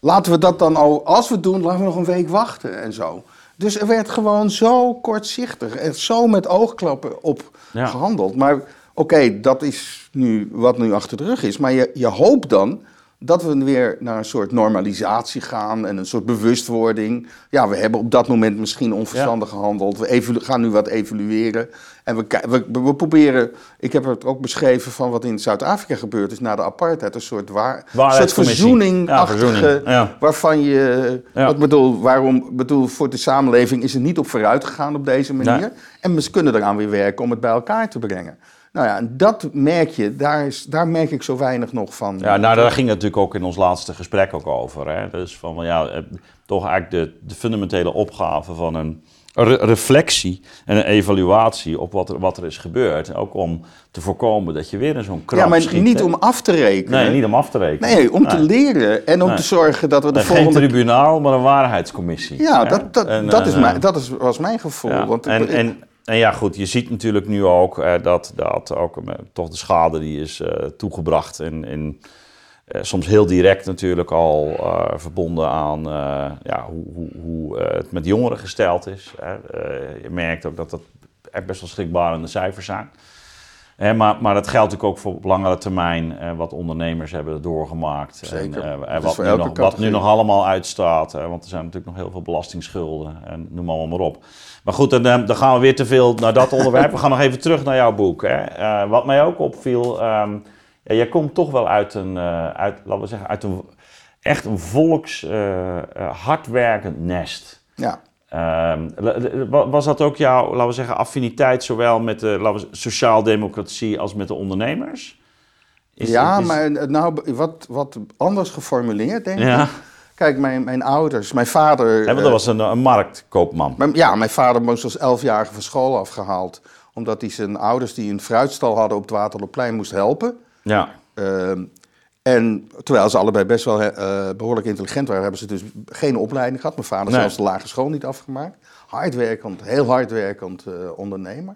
laten we dat dan al, als we het doen, laten we nog een week wachten en zo. Dus er werd gewoon zo kortzichtig en zo met oogklappen op ja. gehandeld. Maar oké, okay, dat is nu wat nu achter de rug is. Maar je, je hoopt dan dat we weer naar een soort normalisatie gaan en een soort bewustwording. Ja, we hebben op dat moment misschien onverstandig ja. gehandeld. We gaan nu wat evalueren. En we, we, we, proberen, ik heb het ook beschreven van wat in Zuid-Afrika gebeurd is na de apartheid. Een soort, waar, soort verzoening, ja, verzoening. Ja. waarvan je, wat bedoel, waarom, bedoel, voor de samenleving is het niet op vooruit gegaan op deze manier. En we kunnen eraan weer werken om het bij elkaar te brengen. Nou ja, dat merk je, daar, is, daar merk ik zo weinig nog van. Ja, nou daar ging het natuurlijk ook in ons laatste gesprek ook over. Hè? Dus van, ja, toch eigenlijk de, de fundamentele opgave van een re reflectie en een evaluatie op wat er, wat er is gebeurd. Ook om te voorkomen dat je weer in zo'n kramp Ja, maar schiet, niet hè? om af te rekenen. Nee, niet om af te rekenen. Nee, om te leren en om Nee. te zorgen dat we de Nee, volgende... Geen tribunaal, maar een waarheidscommissie. Ja, hè? dat, dat, En, dat, is eh, mijn, dat is, was mijn gevoel. Ja, Want en, en, en ja, goed, je ziet natuurlijk nu ook eh, dat, dat ook eh, toch de schade die is eh, toegebracht eh, soms heel direct natuurlijk al verbonden aan ja, hoe, hoe, hoe het met jongeren gesteld is. Hè. Je merkt ook dat dat best wel schrikbarende cijfers zijn. Hè, maar, maar dat geldt natuurlijk ook voor op langere termijn eh, wat ondernemers hebben doorgemaakt. Zeker. En, eh, wat, nu nog, wat nu nog allemaal uitstaat. hè, want er zijn natuurlijk nog heel veel belastingsschulden en noem allemaal maar op. Maar goed, dan, eh, dan gaan we weer te veel naar dat onderwerp. We gaan nog even terug naar jouw boek. Hè. Eh, wat mij ook opviel, ja, jij komt toch wel uit een, eh, uit, laten we zeggen, uit een echt een volks eh, eh, hardwerkend nest. ja. Ehm, wa- was dat ook jouw, laten we zeggen, affiniteit zowel met de sociaaldemocratie als met de ondernemers? ja, maar nou, wat, wat anders geformuleerd, denk ik. Kijk, mijn, mijn ouders, mijn vader... Ja, dat was een, een marktkoopman. Mijn, ja, mijn vader moest als elfjarige van school afgehaald. Omdat hij zijn ouders die een fruitstal hadden op het Waterloopplein moest helpen. Ja. Ehm, en terwijl ze allebei best wel uh, behoorlijk intelligent waren, hebben ze dus geen opleiding gehad. Mijn vader nee. zelfs de lagere school niet afgemaakt. Hardwerkend, heel hardwerkend uh, ondernemer.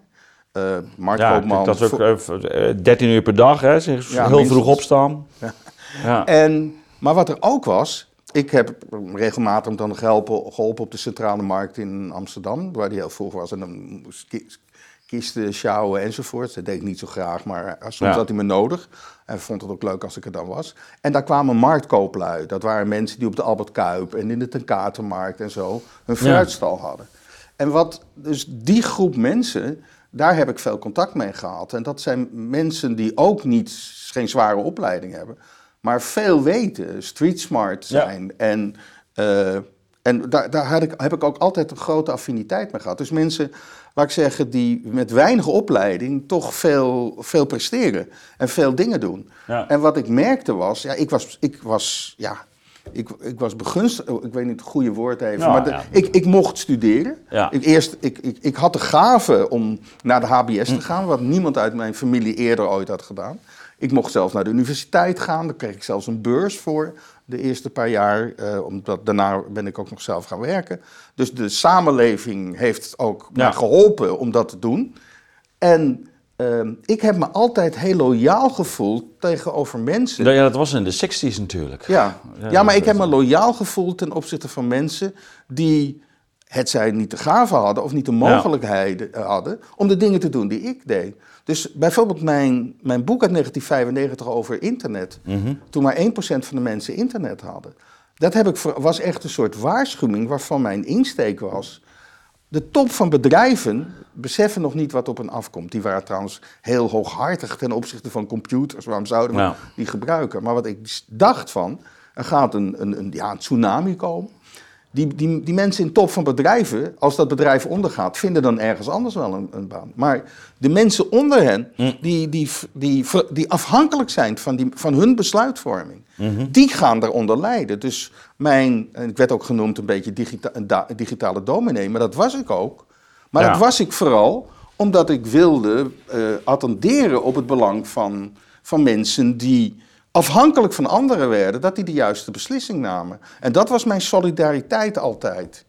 Uh, marktkoopman. Ja, dat is ook 13 uur per dag, hè? Ja, heel vroeg opstaan. Ja. ja. En, maar wat er ook was, ik heb regelmatig dan geholpen, geholpen op de centrale markt in Amsterdam, waar die heel vroeg was. En dan kisten sjouwen enzovoort. Dat deed ik niet zo graag, maar soms had hij me nodig. En vond het ook leuk als ik er dan was. En daar kwamen marktkooplui. Dat waren mensen die op de Albert Kuip en in de Tenkatenmarkt en zo hun fruitstal hadden. En wat, dus die groep mensen, daar heb ik veel contact mee gehad. En dat zijn mensen die ook niet, geen zware opleiding hebben, maar veel weten, street smart zijn. En, uh, en daar, daar heb, ik, heb ik ook altijd een grote affiniteit mee gehad. Dus mensen laat ik zeggen, die met weinig opleiding toch veel, veel presteren en veel dingen doen. Ja. En wat ik merkte was, ja, ik was, ik was, ja, ik, ik was begunstigd, oh, ik weet niet het goede woord even, nou, maar de, ik, ik mocht studeren. Ja. Ik, eerst, ik, ik, ik had de gave om naar de HBS te gaan, wat niemand uit mijn familie eerder ooit had gedaan. Ik mocht zelfs naar de universiteit gaan, daar kreeg ik zelfs een beurs voor de eerste paar jaar, uh, omdat daarna ben ik ook nog zelf gaan werken. Dus de samenleving heeft ook ja. mij geholpen om dat te doen. En uh, ik heb me altijd heel loyaal gevoeld tegenover mensen. Ja, dat was in de 60s natuurlijk. Ja, ja, maar ik heb me loyaal gevoeld ten opzichte van mensen die het zij niet de gave hadden of niet de mogelijkheden hadden om de dingen te doen die ik deed. Dus bijvoorbeeld mijn, mijn boek uit 1995 over internet, mhm. toen maar 1% van de mensen internet hadden. Dat heb ik, was echt een soort waarschuwing waarvan mijn insteek was. De top van bedrijven beseffen nog niet wat op hen afkomt. Die waren trouwens heel hooghartig ten opzichte van computers. Waarom zouden we die gebruiken? Maar wat ik dacht van, er gaat een, een, een, ja, een tsunami komen. Die, die, die mensen in top van bedrijven, als dat bedrijf ondergaat, vinden dan ergens anders wel een, een baan. Maar de mensen onder hen, hm. die, die, die, die afhankelijk zijn van, die, van hun besluitvorming, mhm. die gaan daaronder lijden. Dus mijn, ik werd ook genoemd een beetje digita digitale dominee, maar dat was ik ook. Maar dat was ik vooral omdat ik wilde uh, attenderen op het belang van, van mensen die afhankelijk van anderen werden, dat die de juiste beslissing namen. En dat was mijn solidariteit altijd.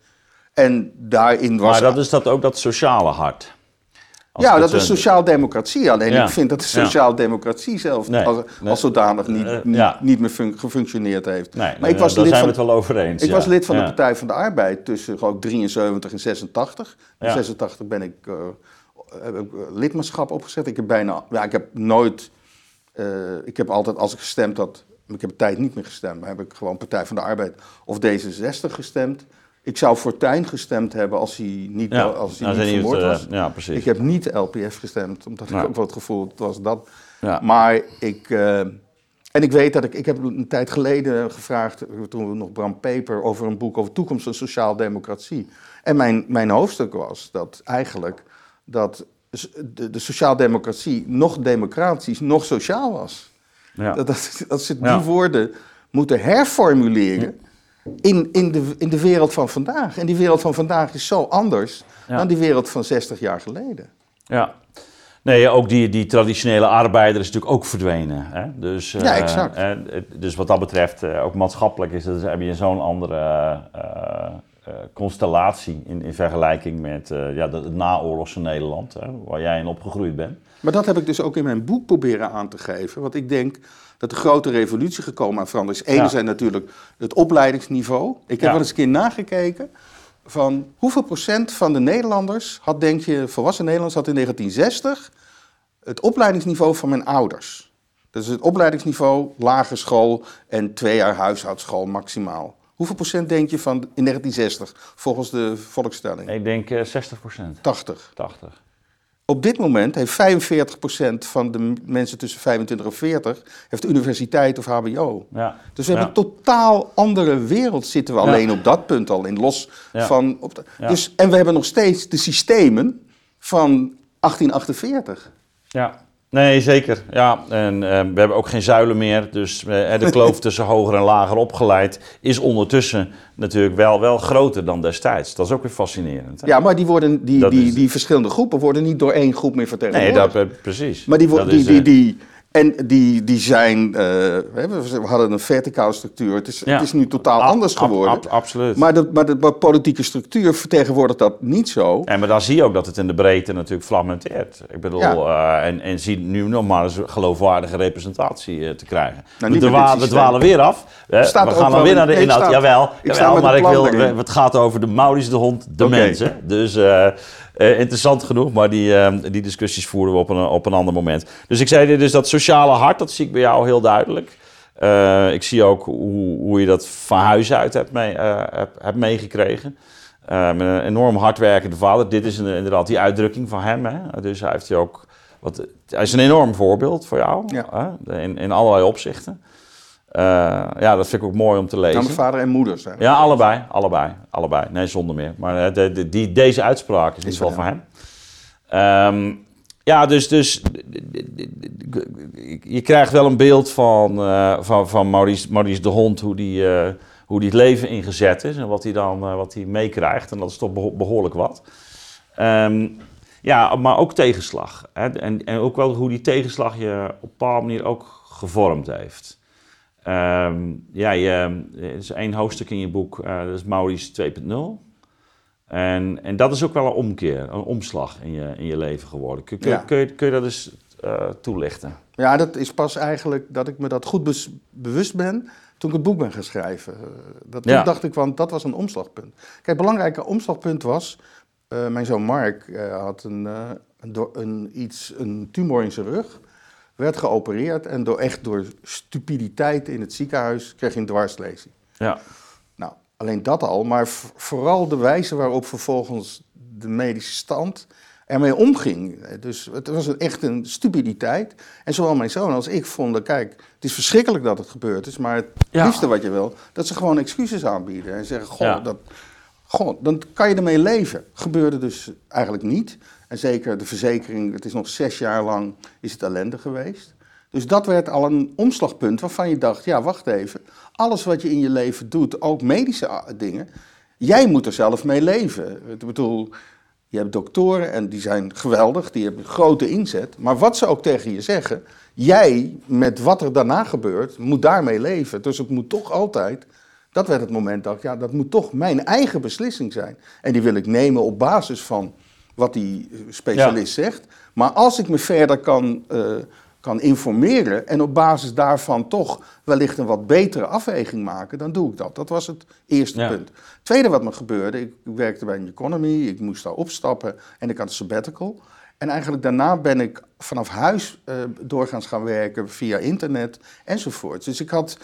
En daarin was. Maar dat is dat ook dat sociale hart. ja, dat is sociaal-democratie. Alleen ik vind dat de sociaal-democratie zelf als, als, zodanig niet, uh, niet, ja. niet, meer gefunctioneerd heeft. Nee, maar ik was daar zijn we het wel over eens. Ik was lid van de Partij van de Arbeid tussen gewoon 73 en 86. In 86 ben ik, uh, heb ik lidmaatschap opgezet. Ik heb bijna, ja, ik heb nooit uh, ik heb altijd, als ik gestemd had, ik heb tijd niet meer gestemd, maar heb ik gewoon Partij van de Arbeid of D66 gestemd. Ik zou Fortuyn gestemd hebben als hij niet, ja, als hij niet vermoord uh, was. Ja, precies. Ik heb niet LPF gestemd, omdat ik ook wel het gevoel was dat. Ja. Maar ik... Uh, en ik weet dat ik, ik heb een tijd geleden gevraagd, toen we nog Bram Peper, over een boek over toekomst van sociaal democratie. En mijn, mijn hoofdstuk was dat eigenlijk dat de, de sociaaldemocratie nog democratisch, nog sociaal was. Ja. Dat, dat, [laughs] dat ze die woorden moeten herformuleren in, in, de, in de wereld van vandaag. En die wereld van vandaag is zo anders dan die wereld van 60 jaar geleden. Ja. Nee, ook die, die traditionele arbeider is natuurlijk ook verdwenen. Hè? Dus, ja, uh, exact. Uh, dus wat dat betreft, uh, ook maatschappelijk is het, heb je zo'n andere uh, constellatie in, in vergelijking met uh, ja, het naoorlogse Nederland, hè, waar jij in opgegroeid bent. Maar dat heb ik dus ook in mijn boek proberen aan te geven. Want ik denk dat de grote revolutie gekomen aan veranderen is. Enerzijds ja. natuurlijk het opleidingsniveau. Ik heb ja. wel eens een keer nagekeken van hoeveel procent van de Nederlanders had, denk je, volwassen Nederlanders had in 1960 het opleidingsniveau van mijn ouders. Dat is het opleidingsniveau lagere school en twee jaar huishoudschool maximaal. Hoeveel procent denk je van in 1960 volgens de volkstelling? Ik denk uh, 60 procent. 80. 80. Op dit moment heeft 45 procent van de mensen tussen 25 en 40 heeft universiteit of HBO. Ja. Dus we hebben een totaal andere wereld zitten we alleen op dat punt al in los van. Op de, dus, en we hebben nog steeds de systemen van 1848. Ja. Nee, zeker. Ja, en uh, we hebben ook geen zuilen meer. Dus uh, de kloof [laughs] tussen hoger en lager opgeleid is ondertussen natuurlijk wel, wel groter dan destijds. Dat is ook weer fascinerend. Hè? Ja, maar die, worden, die, die, die verschillende groepen worden niet door één groep meer vertegenwoordigd. Nee, dat, precies. Maar die, die, die, die, die en die, die zijn, uh, we hadden een verticale structuur. Het is, het is nu totaal anders geworden. Ab, absoluut. Maar de, maar de politieke structuur vertegenwoordigt dat niet zo. En maar dan zie je ook dat het in de breedte natuurlijk fragmenteert. Ik bedoel, ja. uh, en, en zie nu nog maar eens geloofwaardige representatie uh, te krijgen. Nou, we, dwa we, dwalen weer af. we gaan dan weer naar de inhoud. Jawel, jawel maar ik wil, het gaat over de Maurice de hond, de okay. mensen. Dus... Uh, interessant genoeg, maar die, uh, die discussies voeren we op een, op een ander moment. Dus ik zei dus dat sociale hart, dat zie ik bij jou heel duidelijk. Uh, ik zie ook hoe, hoe je dat van huis uit hebt, mee, hebt, hebt meegekregen. met een enorm hardwerkende vader. Dit is een, inderdaad die uitdrukking van hem. Hè? Dus hij, heeft ook, wat, hij is een enorm voorbeeld voor jou, ja. in, in allerlei opzichten. Uh, ja, dat vind ik ook mooi om te lezen. Mijn vader en moeder zijn. Ja, allebei, allebei, allebei. Nee, zonder meer. Maar de, de, die, deze uitspraak is niet wel van hem. Um, ja, dus, dus je krijgt wel een beeld van, uh, van, van Maurice, Maurice de Hond, hoe die, uh, hoe die het leven ingezet is en wat hij dan wat hij meekrijgt. En dat is toch behoorlijk wat. Um, ja, maar ook tegenslag. Hè? En, en ook wel hoe die tegenslag je op een bepaalde manier ook gevormd heeft. Um, ja, je, er is één hoofdstuk in je boek, uh, dat is Maurice 2.0. En, en dat is ook wel een omkeer, een omslag in je, in je leven geworden. Kun, kun, kun, je, kun je dat eens uh, toelichten? Ja, dat is pas eigenlijk dat ik me dat goed bewust ben toen ik het boek ben gaan schrijven. Uh, dat, toen dacht ik, want dat was een omslagpunt. Kijk, het belangrijke omslagpunt was, mijn zoon Mark had een, een, een, iets, een tumor in zijn rug werd geopereerd en door, echt door stupiditeit in het ziekenhuis kreeg hij een dwarslezing. Ja. Nou, alleen dat al, maar vooral de wijze waarop vervolgens de medische stand ermee omging. Dus het was echt een stupiditeit. En zowel mijn zoon als ik vonden, kijk, het is verschrikkelijk dat het gebeurd is, maar het liefste wat je wil, dat ze gewoon excuses aanbieden en zeggen, goh, dat, goh, dan kan je ermee leven. Gebeurde dus eigenlijk niet. En zeker de verzekering, het is nog zes jaar lang, is het ellende geweest. Dus dat werd al een omslagpunt waarvan je dacht, ja, wacht even. Alles wat je in je leven doet, ook medische dingen, jij moet er zelf mee leven. Ik bedoel, je hebt doktoren en die zijn geweldig, die hebben grote inzet. Maar wat ze ook tegen je zeggen, jij, met wat er daarna gebeurt, moet daarmee leven. Dus het moet toch altijd, dat werd het moment dat ik, ja, dat moet toch mijn eigen beslissing zijn. En die wil ik nemen op basis van wat die specialist zegt. Maar als ik me verder kan, uh, kan informeren en op basis daarvan toch wellicht een wat betere afweging maken, dan doe ik dat. Dat was het eerste ja. punt. Tweede wat me gebeurde, ik werkte bij een economy, ik moest daar opstappen en ik had een sabbatical. En eigenlijk daarna ben ik vanaf huis uh, doorgaans gaan werken via internet enzovoort. Dus ik had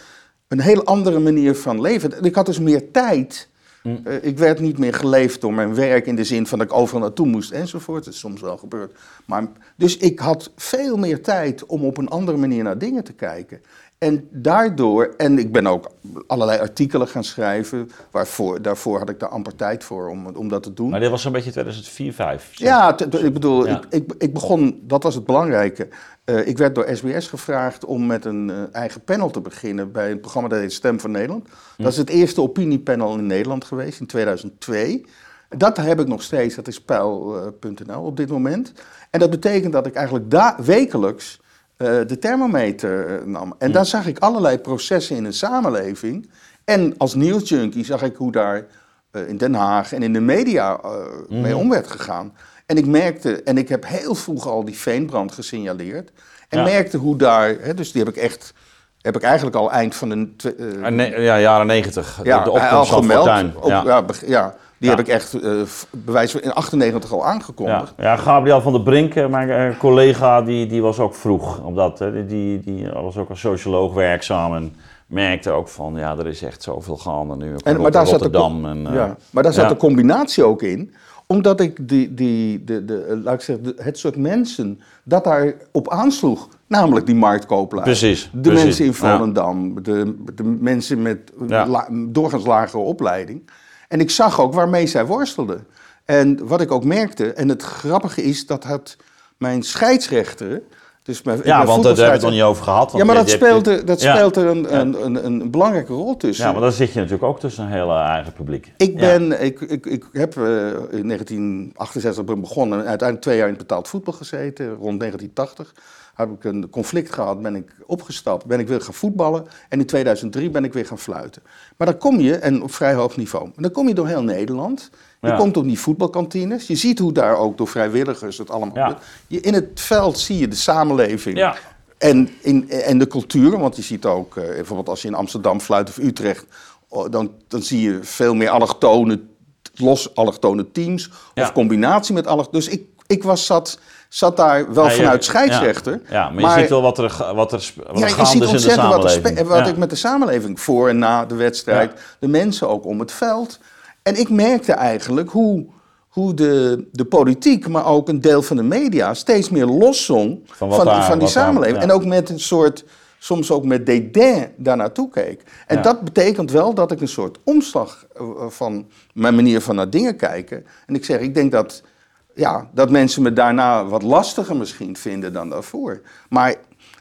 een heel andere manier van leven. Ik had dus meer tijd Mm. Uh, ik werd niet meer geleefd door mijn werk in de zin van dat ik overal naartoe moest enzovoort. Dat is soms wel gebeurd. Maar, dus ik had veel meer tijd om op een andere manier naar dingen te kijken. En daardoor, en ik ben ook allerlei artikelen gaan schrijven. Waarvoor, daarvoor had ik daar amper tijd voor om, om dat te doen. Maar dit was zo'n beetje 2004, 5. Ja, ik bedoel, Ik, ik, ik, begon, dat was het belangrijke. Uh, ik werd door SBS gevraagd om met een uh, eigen panel te beginnen bij een programma dat heet Stem van Nederland. Hm. Dat is het eerste opiniepanel in Nederland geweest in 2002. Dat heb ik nog steeds, dat is pijl.nl op dit moment. En dat betekent dat ik eigenlijk wekelijks uh, de thermometer nam. En hm. daar zag ik allerlei processen in een samenleving. En als nieuwsjunkie zag ik hoe daar in Den Haag en in de media hm. mee om werd gegaan. En ik merkte, en ik heb heel vroeg al die veenbrand gesignaleerd. En merkte hoe daar, hè, dus die heb ik echt, heb ik eigenlijk al eind van de... Uh, ja, jaren negentig. Ja, de opkomst van gemeld, op, ja. ja, die heb ik echt uh, bewijs in 98 al aangekondigd. Ja, ja Gabriel van der Brink, eh, mijn collega, die, die was ook vroeg op dat. Hè. Die, die was ook als socioloog werkzaam en merkte ook van, ja, er is echt zoveel gaande nu. En, maar daar Rotterdam. Zat de, en, ja, maar daar zat de combinatie ook in omdat ik die, die, de, de, laat ik zeggen, het soort mensen dat daar op aansloeg. Namelijk die marktkooplui. Precies. De mensen in Volendam. De, de mensen met ja. doorgaans lagere opleiding. En ik zag ook waarmee zij worstelden. En wat ik ook merkte, en het grappige is dat het mijn scheidsrechter Dus mijn, ja, want daar hebben we het nog niet over gehad. ja, maar dat speelt, er, dat speelt er een, een, een, een, belangrijke rol tussen. Ja, maar dan zit je natuurlijk ook tussen een hele eigen publiek. Ik, ben, ik, ik, ik heb uh, in 1968 begonnen en uiteindelijk twee jaar in betaald voetbal gezeten, rond 1980 heb ik een conflict gehad, ben ik opgestapt, ben ik weer gaan voetballen en in 2003 ben ik weer gaan fluiten. Maar dan kom je, en op vrij hoog niveau, dan kom je door heel Nederland. Je komt op die voetbalkantines, je ziet hoe daar ook door vrijwilligers het allemaal ja. je, In het veld zie je de samenleving ja. en, in, en de cultuur, want je ziet ook, uh, bijvoorbeeld als je in Amsterdam fluit of Utrecht, dan, dan zie je veel meer allochtone, los allochtone teams of combinatie met allochtone. Dus ik, ik was zat zat daar wel vanuit scheidsrechter. Ja, maar, je ziet wel wat er, wat er, wat er gaande is in de samenleving. Wat, wat ik met de samenleving voor en na de wedstrijd, de mensen ook om het veld. En ik merkte eigenlijk hoe, hoe de, de politiek, maar ook een deel van de media, steeds meer loszong van, van, van die samenleving. en ook met een soort, soms ook met dédain daar naartoe keek. En dat betekent wel dat ik een soort omslag eh, van mijn manier van naar dingen kijken. En ik zeg, ik denk dat ja, dat mensen me daarna wat lastiger misschien vinden dan daarvoor. Maar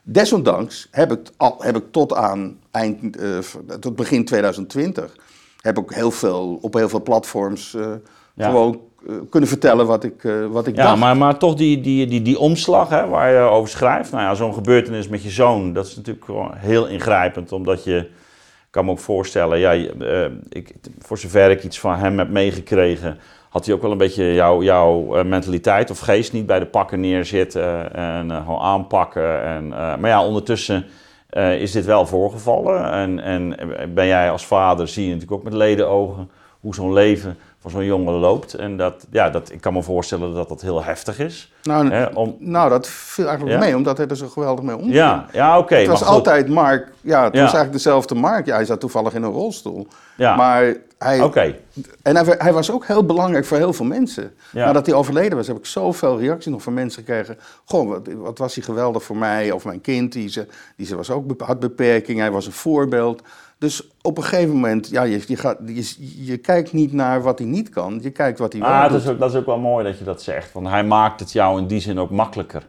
desondanks heb ik, al, heb ik tot aan eind, uh, tot begin 2020 heb ik heel veel, op heel veel platforms uh, gewoon uh, kunnen vertellen wat ik, wat ik ja, dacht. Maar, maar toch die, die, die, die omslag hè, waar je over schrijft. Nou ja, zo'n gebeurtenis met je zoon, dat is natuurlijk gewoon heel ingrijpend. Omdat je, ik kan me ook voorstellen, ja, ik, voor zover ik iets van hem heb meegekregen had hij ook wel een beetje jouw, jouw uh, mentaliteit of geest niet bij de pakken neerzitten en uh, gewoon aanpakken. En, uh, maar ja, ondertussen is dit wel voorgevallen. En, en ben jij als vader, zie je natuurlijk ook met ledenogen hoe zo'n leven van zo'n jongen loopt. En dat, ja, dat, ik kan me voorstellen dat dat heel heftig is. Nou, hè, om... nou dat viel eigenlijk mee, omdat hij er zo geweldig mee omging. Ja, ja oké. het was altijd Mark, ja, het was eigenlijk dezelfde Mark. Ja, hij zat toevallig in een rolstoel. Ja. Maar hij, Oké. En hij, hij, was ook heel belangrijk voor heel veel mensen. Ja. Nadat hij overleden was, heb ik zoveel reacties nog van mensen gekregen. Goh, wat, wat, was hij geweldig voor mij of mijn kind. Die, ze, die ze was ook, had beperking, hij was een voorbeeld. Dus op een gegeven moment, ja, je, je, gaat, je, je kijkt niet naar wat hij niet kan, je kijkt wat hij ah, wel dat is, ook, dat is ook wel mooi dat je dat zegt, want hij maakt het jou in die zin ook makkelijker.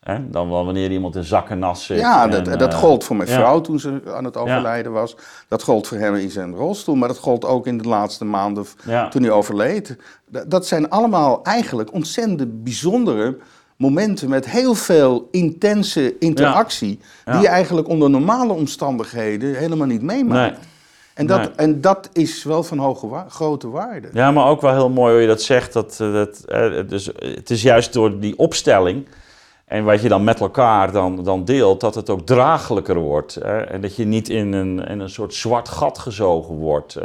Hè? Dan wanneer iemand in zakken nas zit. Ja, dat, dat uh, gold voor mijn vrouw toen ze aan het overlijden was. Dat gold voor hem in zijn rolstoel, maar dat gold ook in de laatste maanden toen hij overleed. Dat zijn allemaal eigenlijk ontzettend bijzondere momenten met heel veel intense interactie, die je eigenlijk onder normale omstandigheden helemaal niet meemaakt. Nee. En, dat, en dat is wel van hoge grote waarde. Ja, maar ook wel heel mooi hoe je dat zegt. Dat, eh, dat, eh, dus het is juist door die opstelling en wat je dan met elkaar dan, dan deelt, dat het ook draaglijker wordt. Hè? En dat je niet in een, in een soort zwart gat gezogen wordt, uh,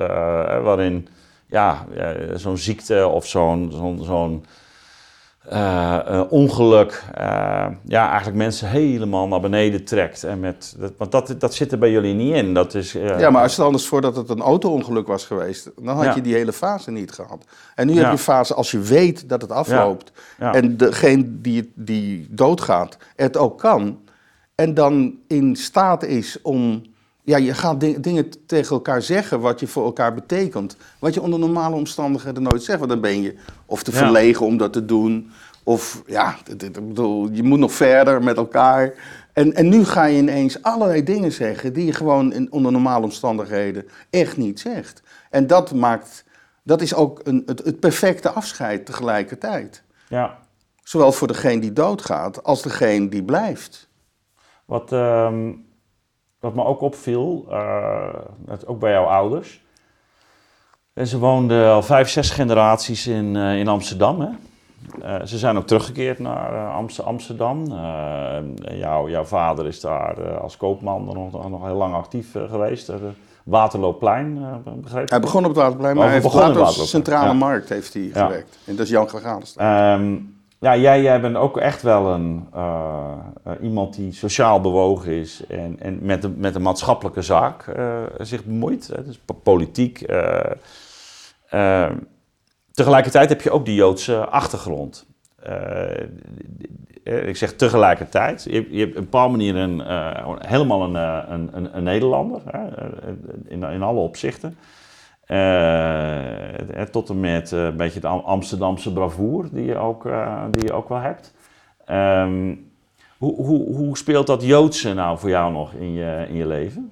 waarin ja, zo'n ziekte of zo'n zo'n zo'n uh, ongeluk uh, ja, eigenlijk mensen helemaal naar beneden trekt. En met, dat, want dat, dat zit er bij jullie niet in. Dat is, ja, maar als het anders voor dat het een auto-ongeluk was geweest, dan had ja. je die hele fase niet gehad. En nu ja. heb je fase als je weet dat het afloopt en degene die, die doodgaat het ook kan. En dan in staat is om ja, je gaat dingen tegen elkaar zeggen wat je voor elkaar betekent. Wat je onder normale omstandigheden nooit zegt. Want dan ben je of te verlegen om dat te doen. Of ja, ik bedoel, je moet nog verder met elkaar. En, en nu ga je ineens allerlei dingen zeggen die je gewoon in, onder normale omstandigheden echt niet zegt. En dat maakt, dat is ook een, het, het perfecte afscheid tegelijkertijd. Ja. Zowel voor degene die doodgaat als degene die blijft. Wat, uh, wat me ook opviel, uh, ook bij jouw ouders. En ze woonden al vijf, zes generaties in, uh, in Amsterdam. Hè? Uh, ze zijn ook teruggekeerd naar Amsterdam. Jouw, jouw vader is daar als koopman nog, nog heel lang actief geweest. Waterloopplein, begreep Hij begon op het Waterplein, maar oh, hij heeft later op de Centrale ja. Markt heeft hij gewerkt. En dat is Jan Gaganenstraat. Um, ja, jij, jij bent ook echt wel een, uh, uh, iemand die sociaal bewogen is en, en met, met de maatschappelijke zaak uh, zich bemoeit. Hè, dus politiek. tegelijkertijd heb je ook die Joodse achtergrond. ik zeg tegelijkertijd. Je, je hebt op een bepaalde manier een, helemaal een, een, een, Nederlander in, in alle opzichten. Uh, tot en met uh, een beetje de Amsterdamse bravoer die je ook, uh, die je ook wel hebt. Um, Hoe, hoe, hoe speelt dat Joodse nou voor jou nog in je, in je leven?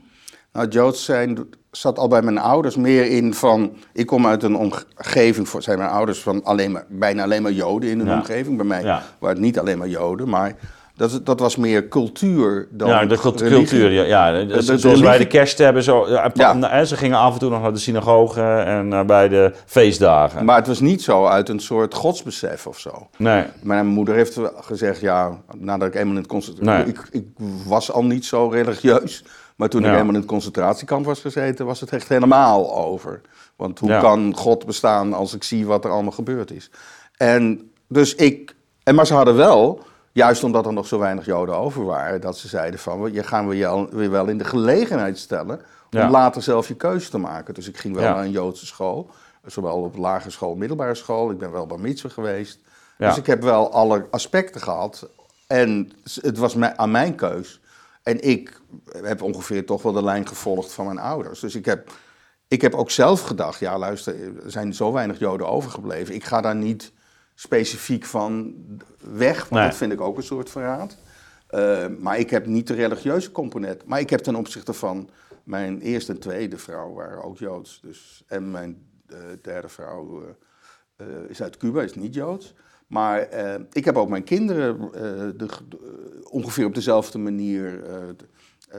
Nou, Joods zijn zat al bij mijn ouders meer in van... Ik kom uit een omgeving, voor, zijn mijn ouders van alleen maar, bijna alleen maar Joden in een omgeving. Bij mij ja. waren het niet alleen maar Joden, maar dat, dat was meer cultuur dan Ja, de cultuur, ja. ja. De, de, zoals wij de kerst hebben, zo, ja. ze gingen af en toe nog naar de synagoge en uh, bij de feestdagen. Maar het was niet zo uit een soort godsbesef of zo. Nee. Mijn moeder heeft gezegd, ja, nadat ik eenmaal in het concentratie... Ik, ik was al niet zo religieus, maar toen ik eenmaal in het concentratiekamp was gezeten, was het echt helemaal over. Want hoe kan God bestaan als ik zie wat er allemaal gebeurd is? En dus ik... En maar ze hadden wel Juist omdat er nog zo weinig Joden over waren, dat ze zeiden van, je gaan we je weer wel in de gelegenheid stellen om later zelf je keuze te maken. Dus ik ging wel naar een Joodse school, zowel op lagere school, middelbare school. Ik ben wel bij mitzvah geweest. Dus ik heb wel alle aspecten gehad. En het was aan mijn keus. En ik heb ongeveer toch wel de lijn gevolgd van mijn ouders. Dus ik heb, ik heb ook zelf gedacht, ja luister, er zijn zo weinig Joden overgebleven. Ik ga daar niet specifiek van weg, want dat vind ik ook een soort verraad. Uh, maar ik heb niet de religieuze component. Maar ik heb ten opzichte van mijn eerste en tweede vrouw waren ook Joods. Dus, en mijn uh, derde vrouw uh, is uit Cuba, is niet Joods. Maar ik heb ook mijn kinderen de, ongeveer op dezelfde manier.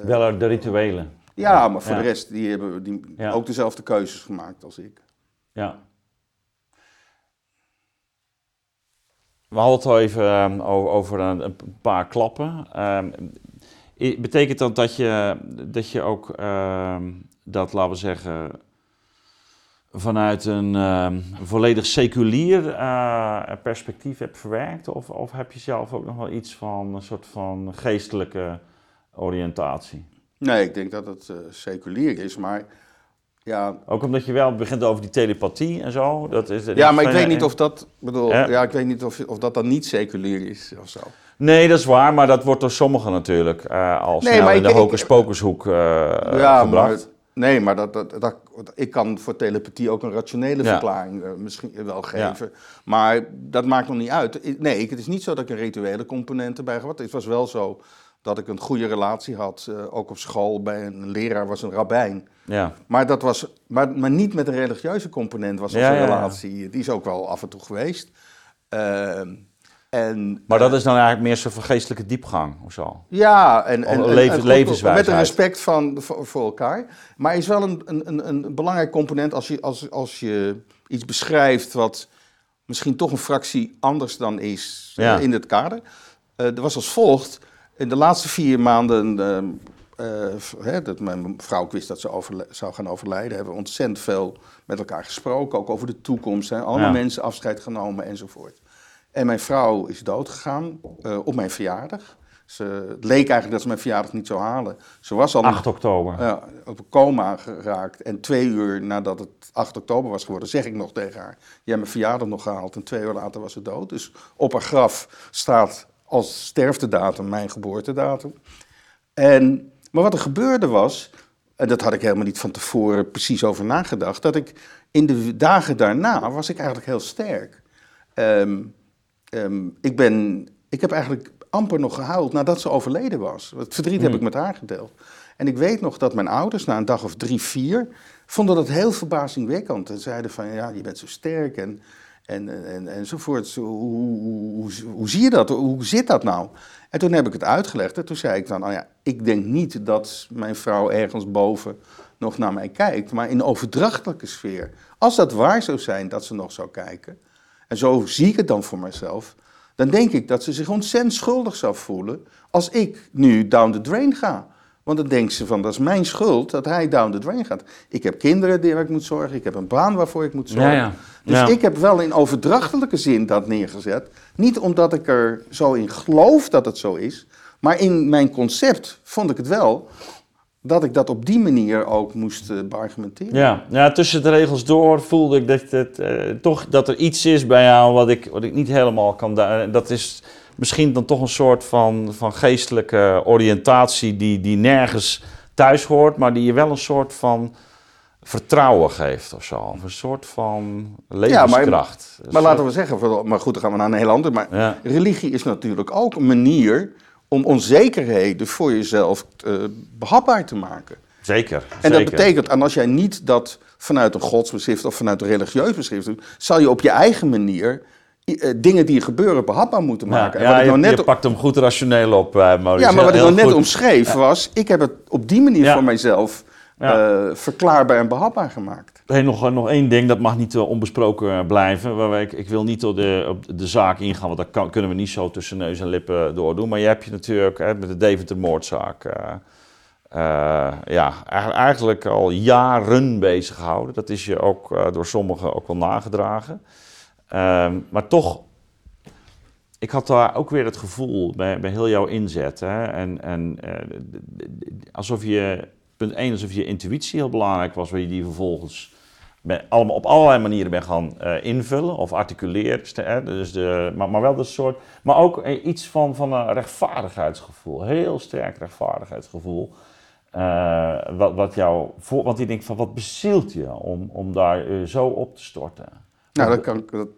Wel de rituelen. Ja, maar voor de rest die hebben die ook dezelfde keuzes gemaakt als ik. Ja. We hadden het al even ehm, over een, een, paar klappen. Ehm, betekent dat dat je, dat je ook ehm, dat, laten we zeggen, vanuit een volledig seculier uh, perspectief hebt verwerkt? Of, of heb je zelf ook nog wel iets van een soort van geestelijke oriëntatie? Nee, ik denk dat het uh, seculier is, maar ja. Ook omdat je wel begint over die telepathie en zo. Dat is, ja, maar ik weet niet of dat, bedoel, ja? ik weet niet of, of dat dan niet seculier is of zo. Nee, dat is waar, maar dat wordt door sommigen natuurlijk uh, nee, nou, in de hocus pocushoek uh, ja, gebracht. Maar, nee, maar dat, dat, dat, ik kan voor telepathie ook een rationele verklaring uh, misschien wel geven. Maar dat maakt nog niet uit. Nee, het is niet zo dat ik een rituele component erbij had. Het was wel zo dat ik een goede relatie had, ook op school bij een leraar was een rabbijn. Ja. Maar, dat was, maar, maar niet met een religieuze component was onze relatie. Die is ook wel af en toe geweest. Ehm, en, maar dat is dan eigenlijk meer zo'n geestelijke diepgang of zo? Ja, en, en, en Met een respect van, voor, elkaar. Maar is wel een, een, een, belangrijk component als je, als, als je iets beschrijft wat misschien toch een fractie anders dan is eh, in het kader. Uh, er was als volgt. In de laatste vier maanden ehm, uh, hè, dat mijn vrouw wist dat ze zou gaan overlijden. Hebben we ontzettend veel met elkaar gesproken. Ook over de toekomst. Hè. Allemaal mensen afscheid genomen enzovoort. En mijn vrouw is doodgegaan uh, op mijn verjaardag. Ze, het leek eigenlijk dat ze mijn verjaardag niet zou halen. Ze was al 8 oktober. Ja, op een coma geraakt. En twee uur nadat het 8 oktober was geworden, zeg ik nog tegen haar: Jij hebt mijn verjaardag nog gehaald. En twee uur later was ze dood. Dus op haar graf staat als sterftedatum mijn geboortedatum. En maar wat er gebeurde was, en dat had ik helemaal niet van tevoren precies over nagedacht, dat ik in de dagen daarna was ik eigenlijk heel sterk. Um, um, ik, ben, ik heb eigenlijk amper nog gehuild nadat ze overleden was. Het verdriet heb hmm. ik met haar gedeeld. En ik weet nog dat mijn ouders na een dag of drie, vier vonden dat heel verbazingwekkend. En zeiden van, ja, je bent zo sterk en, en, en, enzovoort. Hoe, hoe, hoe, zie je dat? Hoe zit dat nou? En toen heb ik het uitgelegd en toen zei ik van, nou ja, ik denk niet dat mijn vrouw ergens boven nog naar mij kijkt, maar in overdrachtelijke sfeer. Als dat waar zou zijn dat ze nog zou kijken, en zo zie ik het dan voor mezelf, dan denk ik dat ze zich ontzettend schuldig zou voelen als ik nu down the drain ga. Want dan denkt ze van, dat is mijn schuld dat hij down the drain gaat. Ik heb kinderen die ik moet zorgen, ik heb een baan waarvoor ik moet zorgen. Ja, ja. Dus ik heb wel in overdrachtelijke zin dat neergezet. Niet omdat ik er zo in geloof dat het zo is, maar in mijn concept vond ik het wel dat ik dat op die manier ook moest uh, beargumenteren. Ja. ja, tussen de regels door voelde ik dat, het, uh, toch, dat er iets is bij jou wat ik, wat ik niet helemaal kan... Dat is misschien dan toch een soort van, van geestelijke oriëntatie die, die nergens thuis hoort, maar die je wel een soort van vertrouwen geeft of zo. Of een soort van levenskracht. Ja, maar, maar laten we zeggen, maar goed, dan gaan we naar een heel ander. Maar religie is natuurlijk ook een manier om onzekerheden voor jezelf uh, behapbaar te maken. Zeker. En dat betekent, en als jij niet dat vanuit een godsbeschrift of vanuit een religieus beschrift doet, zal je op je eigen manier uh, dingen die gebeuren behapbaar moeten maken. Ja, ja je, nou net je pakt hem goed rationeel op, uh, Ja, maar wat ik nog net omschreef was, ik heb het op die manier voor mijzelf uh, verklaarbaar en behapbaar gemaakt. Hey, nog, nog één ding, dat mag niet onbesproken blijven. Ik, ik wil niet op de, op de zaak ingaan, want dat kan, kunnen we niet zo tussen neus en lippen doordoen. Maar je hebt je natuurlijk hè, met de Deventer-moordzaak uh, ja, eigenlijk al jaren bezig gehouden. Dat is je ook door sommigen ook wel nagedragen. Ehm, maar toch, ik had daar ook weer het gevoel bij, bij heel jouw inzet. Hè, en, en alsof je punt 1 alsof je intuïtie heel belangrijk was, waar je die vervolgens allemaal, op allerlei manieren bent gaan uh, invullen of articuleren. Dus de, maar, maar wel dat soort. Maar ook eh, iets van, van een rechtvaardigheidsgevoel. Heel sterk rechtvaardigheidsgevoel. Wat, wat jou voor, want die denkt van wat bezielt je om, om daar zo op te storten? Nou, dat kan, dat,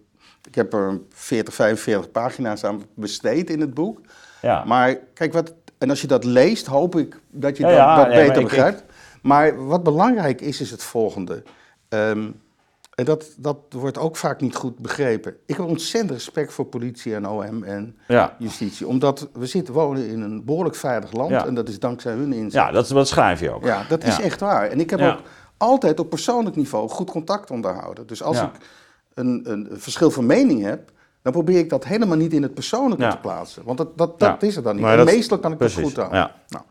ik heb er 40, 45 pagina's aan besteed in het boek. Ja. Maar kijk, wat en als je dat leest, hoop ik dat je dat, beter begrijpt. Maar wat belangrijk is, is het volgende. Ehm, en dat, dat wordt ook vaak niet goed begrepen. Ik heb ontzettend respect voor politie en OM en justitie. Omdat we zitten wonen in een behoorlijk veilig land. En dat is dankzij hun inzet. Ja, dat, dat schrijf je ook. Ja, dat is echt waar. En ik heb ook altijd op persoonlijk niveau goed contact onderhouden. Dus als ik een, een verschil van mening heb dan probeer ik dat helemaal niet in het persoonlijke te plaatsen. Want dat, dat, dat is het dan niet. en meestal kan ik dat goed aan. Ja. Nou,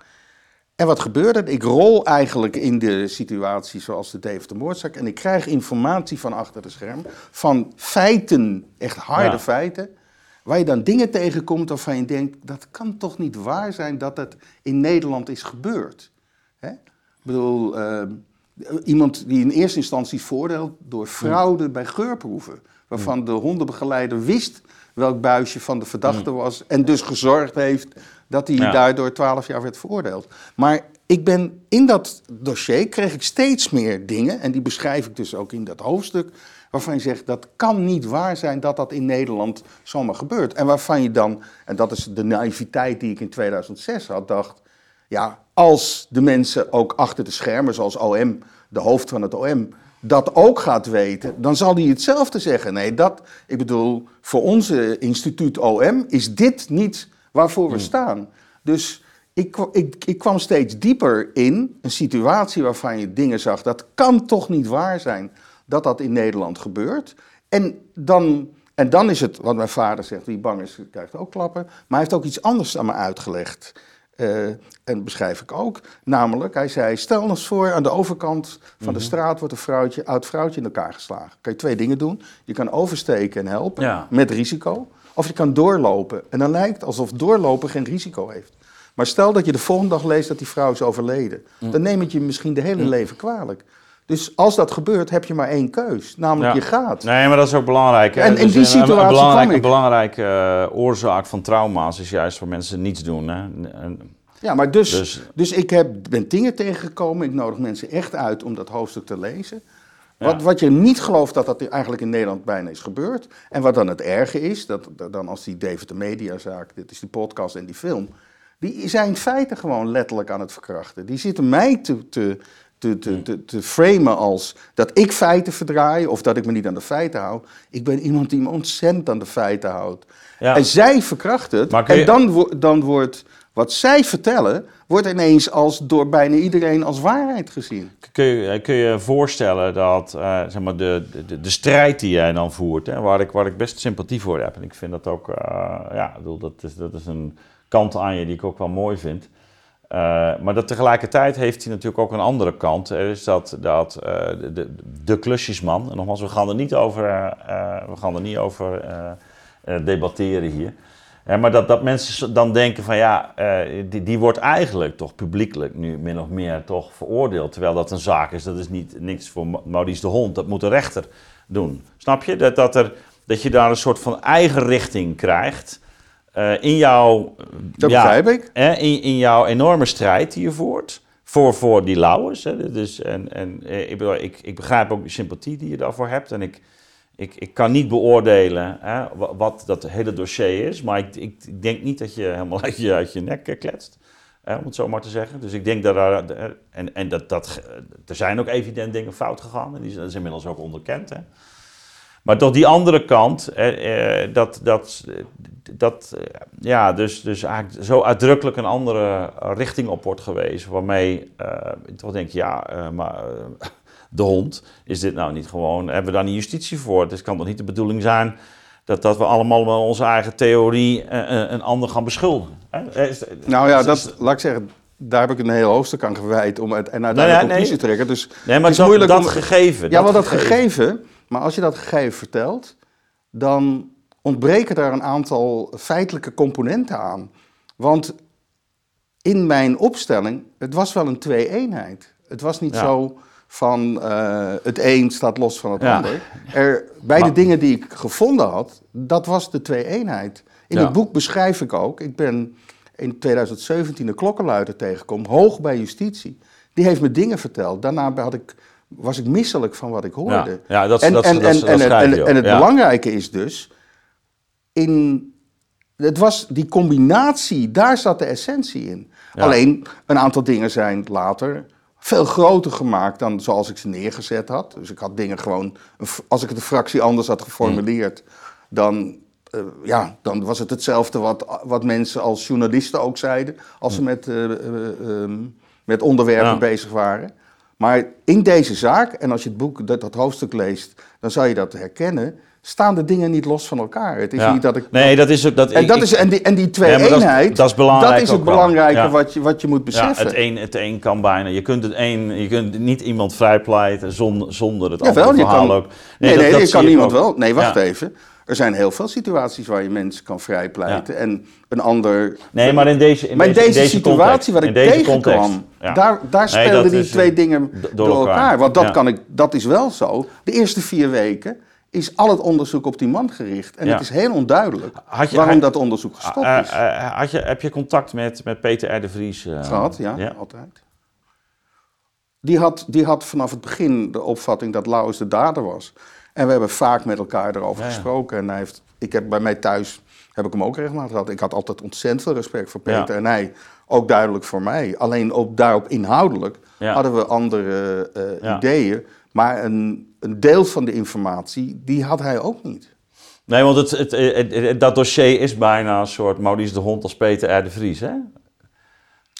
en wat gebeurde? Ik rol eigenlijk in de situatie zoals de Dave de moordzaak. En ik krijg informatie van achter de scherm. Van feiten, echt harde feiten. Waar je dan dingen tegenkomt waarvan je denkt... dat kan toch niet waar zijn dat het in Nederland is gebeurd. Hè? Ik bedoel, uh, iemand die in eerste instantie voordeelt door fraude bij geurproeven waarvan de hondenbegeleider wist welk buisje van de verdachte was en dus gezorgd heeft dat hij daardoor twaalf jaar werd veroordeeld. Maar ik ben in dat dossier kreeg ik steeds meer dingen en die beschrijf ik dus ook in dat hoofdstuk waarvan je zegt dat kan niet waar zijn dat dat in Nederland zomaar gebeurt. En waarvan je dan en dat is de naïviteit die ik in 2006 had dacht ja als de mensen ook achter de schermen zoals OM de hoofd van het OM dat ook gaat weten, dan zal hij hetzelfde zeggen. Nee, dat, ik bedoel, voor onze instituut OM is dit niet waarvoor we hmm. staan. Dus ik, ik, ik kwam steeds dieper in een situatie waarvan je dingen zag, dat kan toch niet waar zijn dat dat in Nederland gebeurt. En dan, en dan is het, wat mijn vader zegt, wie bang is, krijgt ook klappen. Maar hij heeft ook iets anders aan me uitgelegd. Uh, en beschrijf ik ook. Namelijk, hij zei: Stel eens voor, aan de overkant van de mhm. straat wordt een vrouwtje, oud vrouwtje in elkaar geslagen. Kan je twee dingen doen. Je kan oversteken en helpen met risico. Of je kan doorlopen. En dan lijkt alsof doorlopen geen risico heeft. Maar stel dat je de volgende dag leest dat die vrouw is overleden. Mhm. Dan neem het je misschien de hele mhm. leven kwalijk. Dus als dat gebeurt, heb je maar één keus. Namelijk, je gaat. Nee, maar dat is ook belangrijk. Hè? En in dus die situatie een, een belangrijk, Een belangrijke uh, oorzaak van trauma's is juist voor mensen niets doen. Hè? En, ja, maar dus, dus, dus, ik heb, ben dingen tegengekomen. Ik nodig mensen echt uit om dat hoofdstuk te lezen. Wat, wat je niet gelooft dat dat eigenlijk in Nederland bijna is gebeurd. En wat dan het erge is, dat, dan als die David de Mediazaak, dit is die podcast en die film... die zijn in feite gewoon letterlijk aan het verkrachten. Die zitten mij te, te, te, te, te, te, framen als dat ik feiten verdraai of dat ik me niet aan de feiten hou. Ik ben iemand die me ontzettend aan de feiten houdt. En zij verkracht het. En dan, dan wordt wat zij vertellen, wordt ineens als door bijna iedereen als waarheid gezien. Kun je kun je voorstellen dat uh, zeg maar de, de, de strijd die jij dan voert, hè, waar, ik, waar ik best sympathie voor heb. En ik vind dat ook, uh, ja, bedoel, dat, is, dat is een kant aan je die ik ook wel mooi vind. Uh, maar dat tegelijkertijd heeft hij natuurlijk ook een andere kant. Er is dat, dat de, de, de, klusjesman, en nogmaals, we gaan er niet over, we gaan er niet over debatteren hier. Maar dat, dat mensen dan denken van ja, die, die wordt eigenlijk toch publiekelijk nu min of meer toch veroordeeld. Terwijl dat een zaak is, dat is niet niks voor Maurice de Hond. Dat moet de rechter doen. Snap je? Dat, dat, er, dat je daar een soort van eigen richting krijgt. Uh, in jouw... Dat ja, begrijp ik. in, in jouw enorme strijd die je voert. Voor, voor die lauwers. Hè. Dus, en, en, eh, ik, ik, ik begrijp ook de sympathie die je daarvoor hebt. En ik ik, ik kan niet beoordelen hè, wat, dat hele dossier is, maar ik, ik, denk niet dat je helemaal [laughs] uit je, uit je nek kletst. Hè, om het zo maar te zeggen. Dus ik denk dat er. En, en dat, dat, er zijn ook evident dingen fout gegaan. En die zijn, inmiddels ook onderkend. Hè. Maar toch die andere kant, eh, dat, dat, dat ja, dus, dus eigenlijk zo uitdrukkelijk een andere richting op wordt gewezen. Waarmee uh, toch denk je, ja, uh, maar de hond, is dit nou niet gewoon, hebben we daar niet justitie voor? Dus het kan toch niet de bedoeling zijn dat, dat we allemaal met onze eigen theorie een ander gaan beschuldigen? Hè? Nou ja, dat, laat ik zeggen, daar heb ik een heel hoofdstuk aan gewijd om het, en uiteindelijk nou conclusie te trekken. Dus nee, maar het is dat, moeilijk dat om, gegeven. Ja, dat wel dat gegeven maar als je dat gegeven vertelt, dan ontbreken daar een aantal feitelijke componenten aan. Want in mijn opstelling, het was wel een twee-eenheid. Het was niet zo van uh, het een staat los van het ander. Er, bij de dingen die ik gevonden had, dat was de twee-eenheid. In het boek beschrijf ik ook, ik ben in 2017 de klokkenluider tegengekomen, hoog bij justitie. Die heeft me dingen verteld. Daarna had ik was ik misselijk van wat ik hoorde. Ja, dat, en, dat, en, dat, en, en, en, het belangrijke is dus, in, het was die combinatie, daar zat de essentie in. Alleen, een aantal dingen zijn later veel groter gemaakt dan zoals ik ze neergezet had. Dus ik had dingen gewoon, als ik het een fractie anders had geformuleerd, dan, uh, ja, dan was het hetzelfde wat, wat mensen als journalisten ook zeiden, als ze met, uh, uh, met onderwerpen bezig waren. Maar in deze zaak, en als je het boek, dat, dat hoofdstuk leest, dan zal je dat herkennen staan de dingen niet los van elkaar. Het is niet dat ik. Nee, dat is ook. Dat, en, dat is, en, die, en die twee eenheid. Dat is, belangrijk. Dat is het belangrijke wat, je, wat je moet beseffen. Ja, het, een, het een kan bijna. Je kunt, het een, je kunt niet iemand vrijpleiten zonder, zonder het andere verhaal ook. Nee, nee, je kan niemand wel. Nee, wacht even. Er zijn heel veel situaties waar je mensen kan vrijpleiten. En een ander. Nee, maar in deze, in maar in deze, deze, situatie waar ik tegenkwam, ja. daar, daar speelden die twee dingen door elkaar. Want dat, kan ik, dat is wel zo. De eerste vier weken is al het onderzoek op die man gericht. En het is heel onduidelijk waarom dat onderzoek gestopt uh, is. Had je, heb je contact met, met Peter R. de Vries? Uh, Gehad, ja, ja, altijd. Die had, die had vanaf het begin de opvatting dat Lauwers de dader was. En we hebben vaak met elkaar erover gesproken. En hij heeft, ik heb bij mij thuis, heb ik hem ook regelmatig gehad. Ik had altijd ontzettend veel respect voor Peter. En hij ook duidelijk voor mij. Alleen ook daarop inhoudelijk hadden we andere uh, ideeën. Maar een, een deel van de informatie, die had hij ook niet. Nee, want het, het, het, dat dossier is bijna een soort Maurice de Hond als Peter R. de Vries, hè?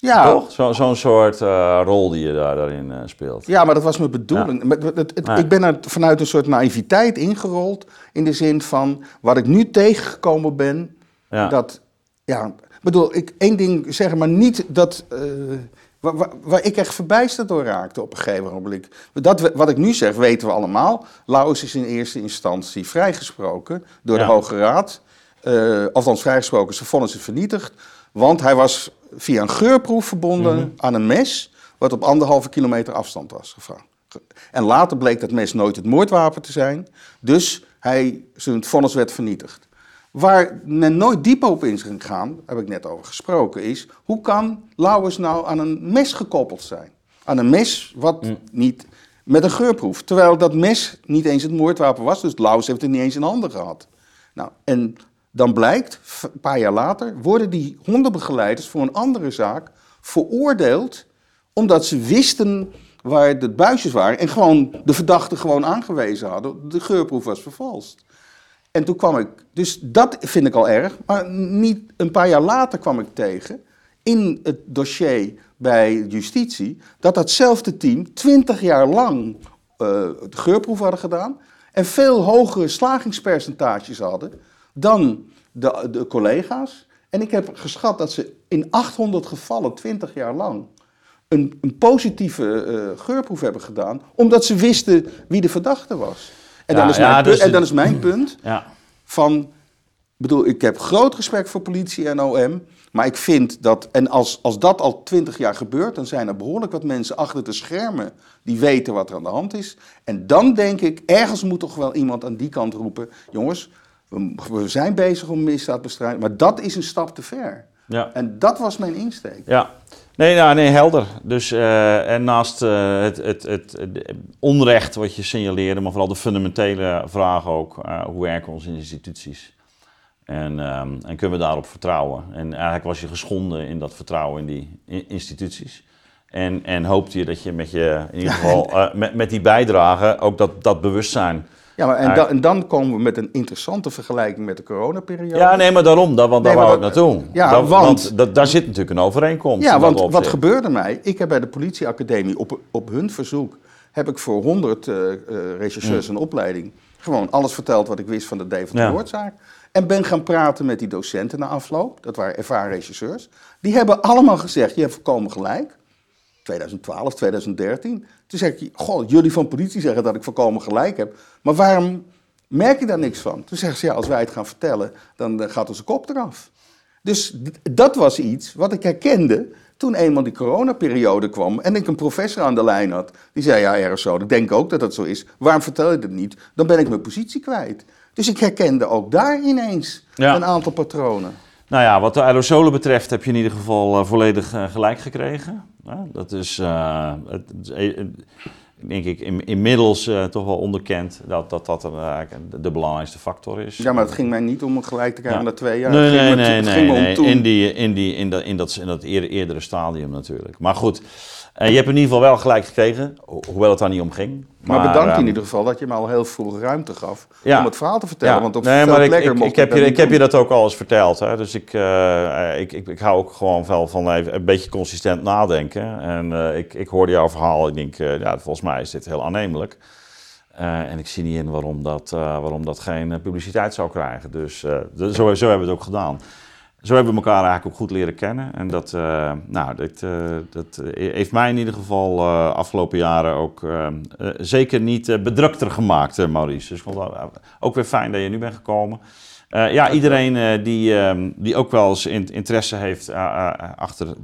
Ja. Toch? Zo'n zo soort uh, rol die je daar, daarin uh, speelt. Ja, maar dat was mijn bedoeling. Ja. Ik ben er vanuit een soort naïviteit ingerold. In de zin van, wat ik nu tegengekomen ben, ja. dat... Ja, bedoel, ik één ding zeggen, maar niet dat... Uh, waar, waar, ik echt verbijsterd door raakte op een gegeven moment. Dat, wat ik nu zeg, weten we allemaal. Laus is in eerste instantie vrijgesproken door de Hoge Raad. Althans, vrijgesproken, zijn vonnis is vernietigd. Want hij was via een geurproef verbonden mhm. aan een mes, wat op anderhalve kilometer afstand was gevraagd. En later bleek dat mes nooit het moordwapen te zijn, dus hij, zijn vonnis werd vernietigd. Waar men nooit diep op in is gegaan, daar heb ik net over gesproken, is hoe kan Lauwers nou aan een mes gekoppeld zijn? Aan een mes wat mm. niet met een geurproef. Terwijl dat mes niet eens het moordwapen was, dus Lauwers heeft het niet eens in handen gehad. Nou, en dan blijkt, een paar jaar later, worden die hondenbegeleiders voor een andere zaak veroordeeld omdat ze wisten waar de buisjes waren en gewoon de verdachte gewoon aangewezen hadden. De geurproef was vervalst. En toen kwam ik, dus dat vind ik al erg, maar niet een paar jaar later kwam ik tegen in het dossier bij justitie dat datzelfde team twintig jaar lang uh, de geurproef hadden gedaan en veel hogere slagingspercentages hadden dan de, de collega's. En ik heb geschat dat ze in 800 gevallen, 20 jaar lang, een, een positieve uh, geurproef hebben gedaan, omdat ze wisten wie de verdachte was. En, dan, is mijn dus punt, en dan is mijn punt ja. van, bedoel, ik heb groot respect voor politie en OM, maar ik vind dat, en als, als dat al 20 jaar gebeurt, dan zijn er behoorlijk wat mensen achter de schermen die weten wat er aan de hand is. En dan denk ik, ergens moet toch wel iemand aan die kant roepen, jongens, we, zijn bezig om misdaadbestrijding, maar dat is een stap te ver. Ja. En dat was mijn insteek. Ja, nee, nou, nee helder. Dus, uh, en naast uh, het, het, het, het, onrecht wat je signaleerde, maar vooral de fundamentele vraag ook, uh, hoe werken onze instituties? En, um, en kunnen we daarop vertrouwen? En eigenlijk was je geschonden in dat vertrouwen in die instituties. En, en hoopte je dat je met, je, in ieder geval, met, met die bijdrage ook dat, dat bewustzijn. Ja, maar en, da, en, dan komen we met een interessante vergelijking met de coronaperiode. Ja, nee, maar daarom, dat, want daar nee, wou ik naartoe. Ja, dat, want, want daar zit natuurlijk een overeenkomst. Ja, want wat gebeurde mij? Ik heb bij de politieacademie op, op hun verzoek, heb ik voor 100 uh, uh, rechercheurs een opleiding, gewoon alles verteld wat ik wist van de Deventer-moordzaak. Ja. En ben gaan praten met die docenten na afloop, dat waren ervaren regisseurs. Die hebben allemaal gezegd, je hebt volkomen gelijk. 2012, 2013. Toen zeg ik, goh, jullie van politie zeggen dat ik volkomen gelijk heb. Maar waarom merk je daar niks van? Toen zeggen ze, ja, als wij het gaan vertellen, dan eh, gaat onze kop eraf. Dus dat was iets wat ik herkende toen eenmaal die coronaperiode kwam en ik een professor aan de lijn had. Die zei, ja, erg zo, ik denk ook dat dat zo is. Waarom vertel je dat niet? Dan ben ik mijn positie kwijt. Dus ik herkende ook daar ineens een aantal patronen. Nou ja, wat de aerosolen betreft heb je in ieder geval uh, volledig uh, gelijk gekregen. dat is, het, denk ik, in, inmiddels toch wel onderkend dat dat, dat de belangrijkste factor is. Ja, maar het ging mij niet om gelijk te krijgen na twee jaar. Nee, nee, nee, nee, nee. In, die, in, die, in, dat, in, dat, in dat eerdere stadium natuurlijk. Maar goed, uh, je hebt in ieder geval wel gelijk gekregen, hoewel het daar niet om ging. Maar, maar bedankt in ieder geval dat je me al heel vroeg ruimte gaf om het verhaal te vertellen. Ja. Want op nee, maar ik, ik, ik, heb je, ik heb je dat ook al eens verteld. Hè? Dus ik, uh, ik, ik, ik hou ook gewoon wel van even een beetje consistent nadenken. En uh, ik, ik hoorde jouw verhaal. Ik denk, ja, volgens mij is dit heel aannemelijk. en ik zie niet in waarom dat, waarom dat geen publiciteit zou krijgen. Dus zo, zo hebben we het ook gedaan zo hebben we elkaar eigenlijk ook goed leren kennen. En dat, uh, nou, dat, uh, dat heeft mij in ieder geval uh, afgelopen jaren ook zeker niet bedrukter gemaakt, Maurice. Dus ik vond het ook weer fijn dat je nu bent gekomen. ja, iedereen die, die ook wel eens interesse heeft achter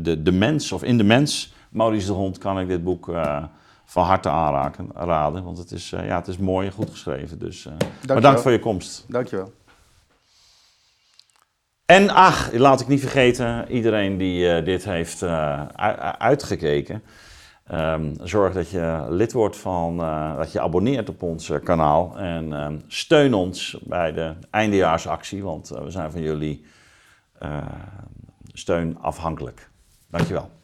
de, de mens of in de mens, Maurice de Hond, kan ik dit boek van harte aanraken, raden. Want het is, ja, het is mooi en goed geschreven. Dus bedankt voor je komst. Dankjewel. En ach, laat ik niet vergeten, iedereen die uh, dit heeft uh, uitgekeken. Um, zorg dat je lid wordt van, uh, dat je abonneert op ons kanaal. En um, steun ons bij de eindejaarsactie, want we zijn van jullie steun afhankelijk. Dankjewel.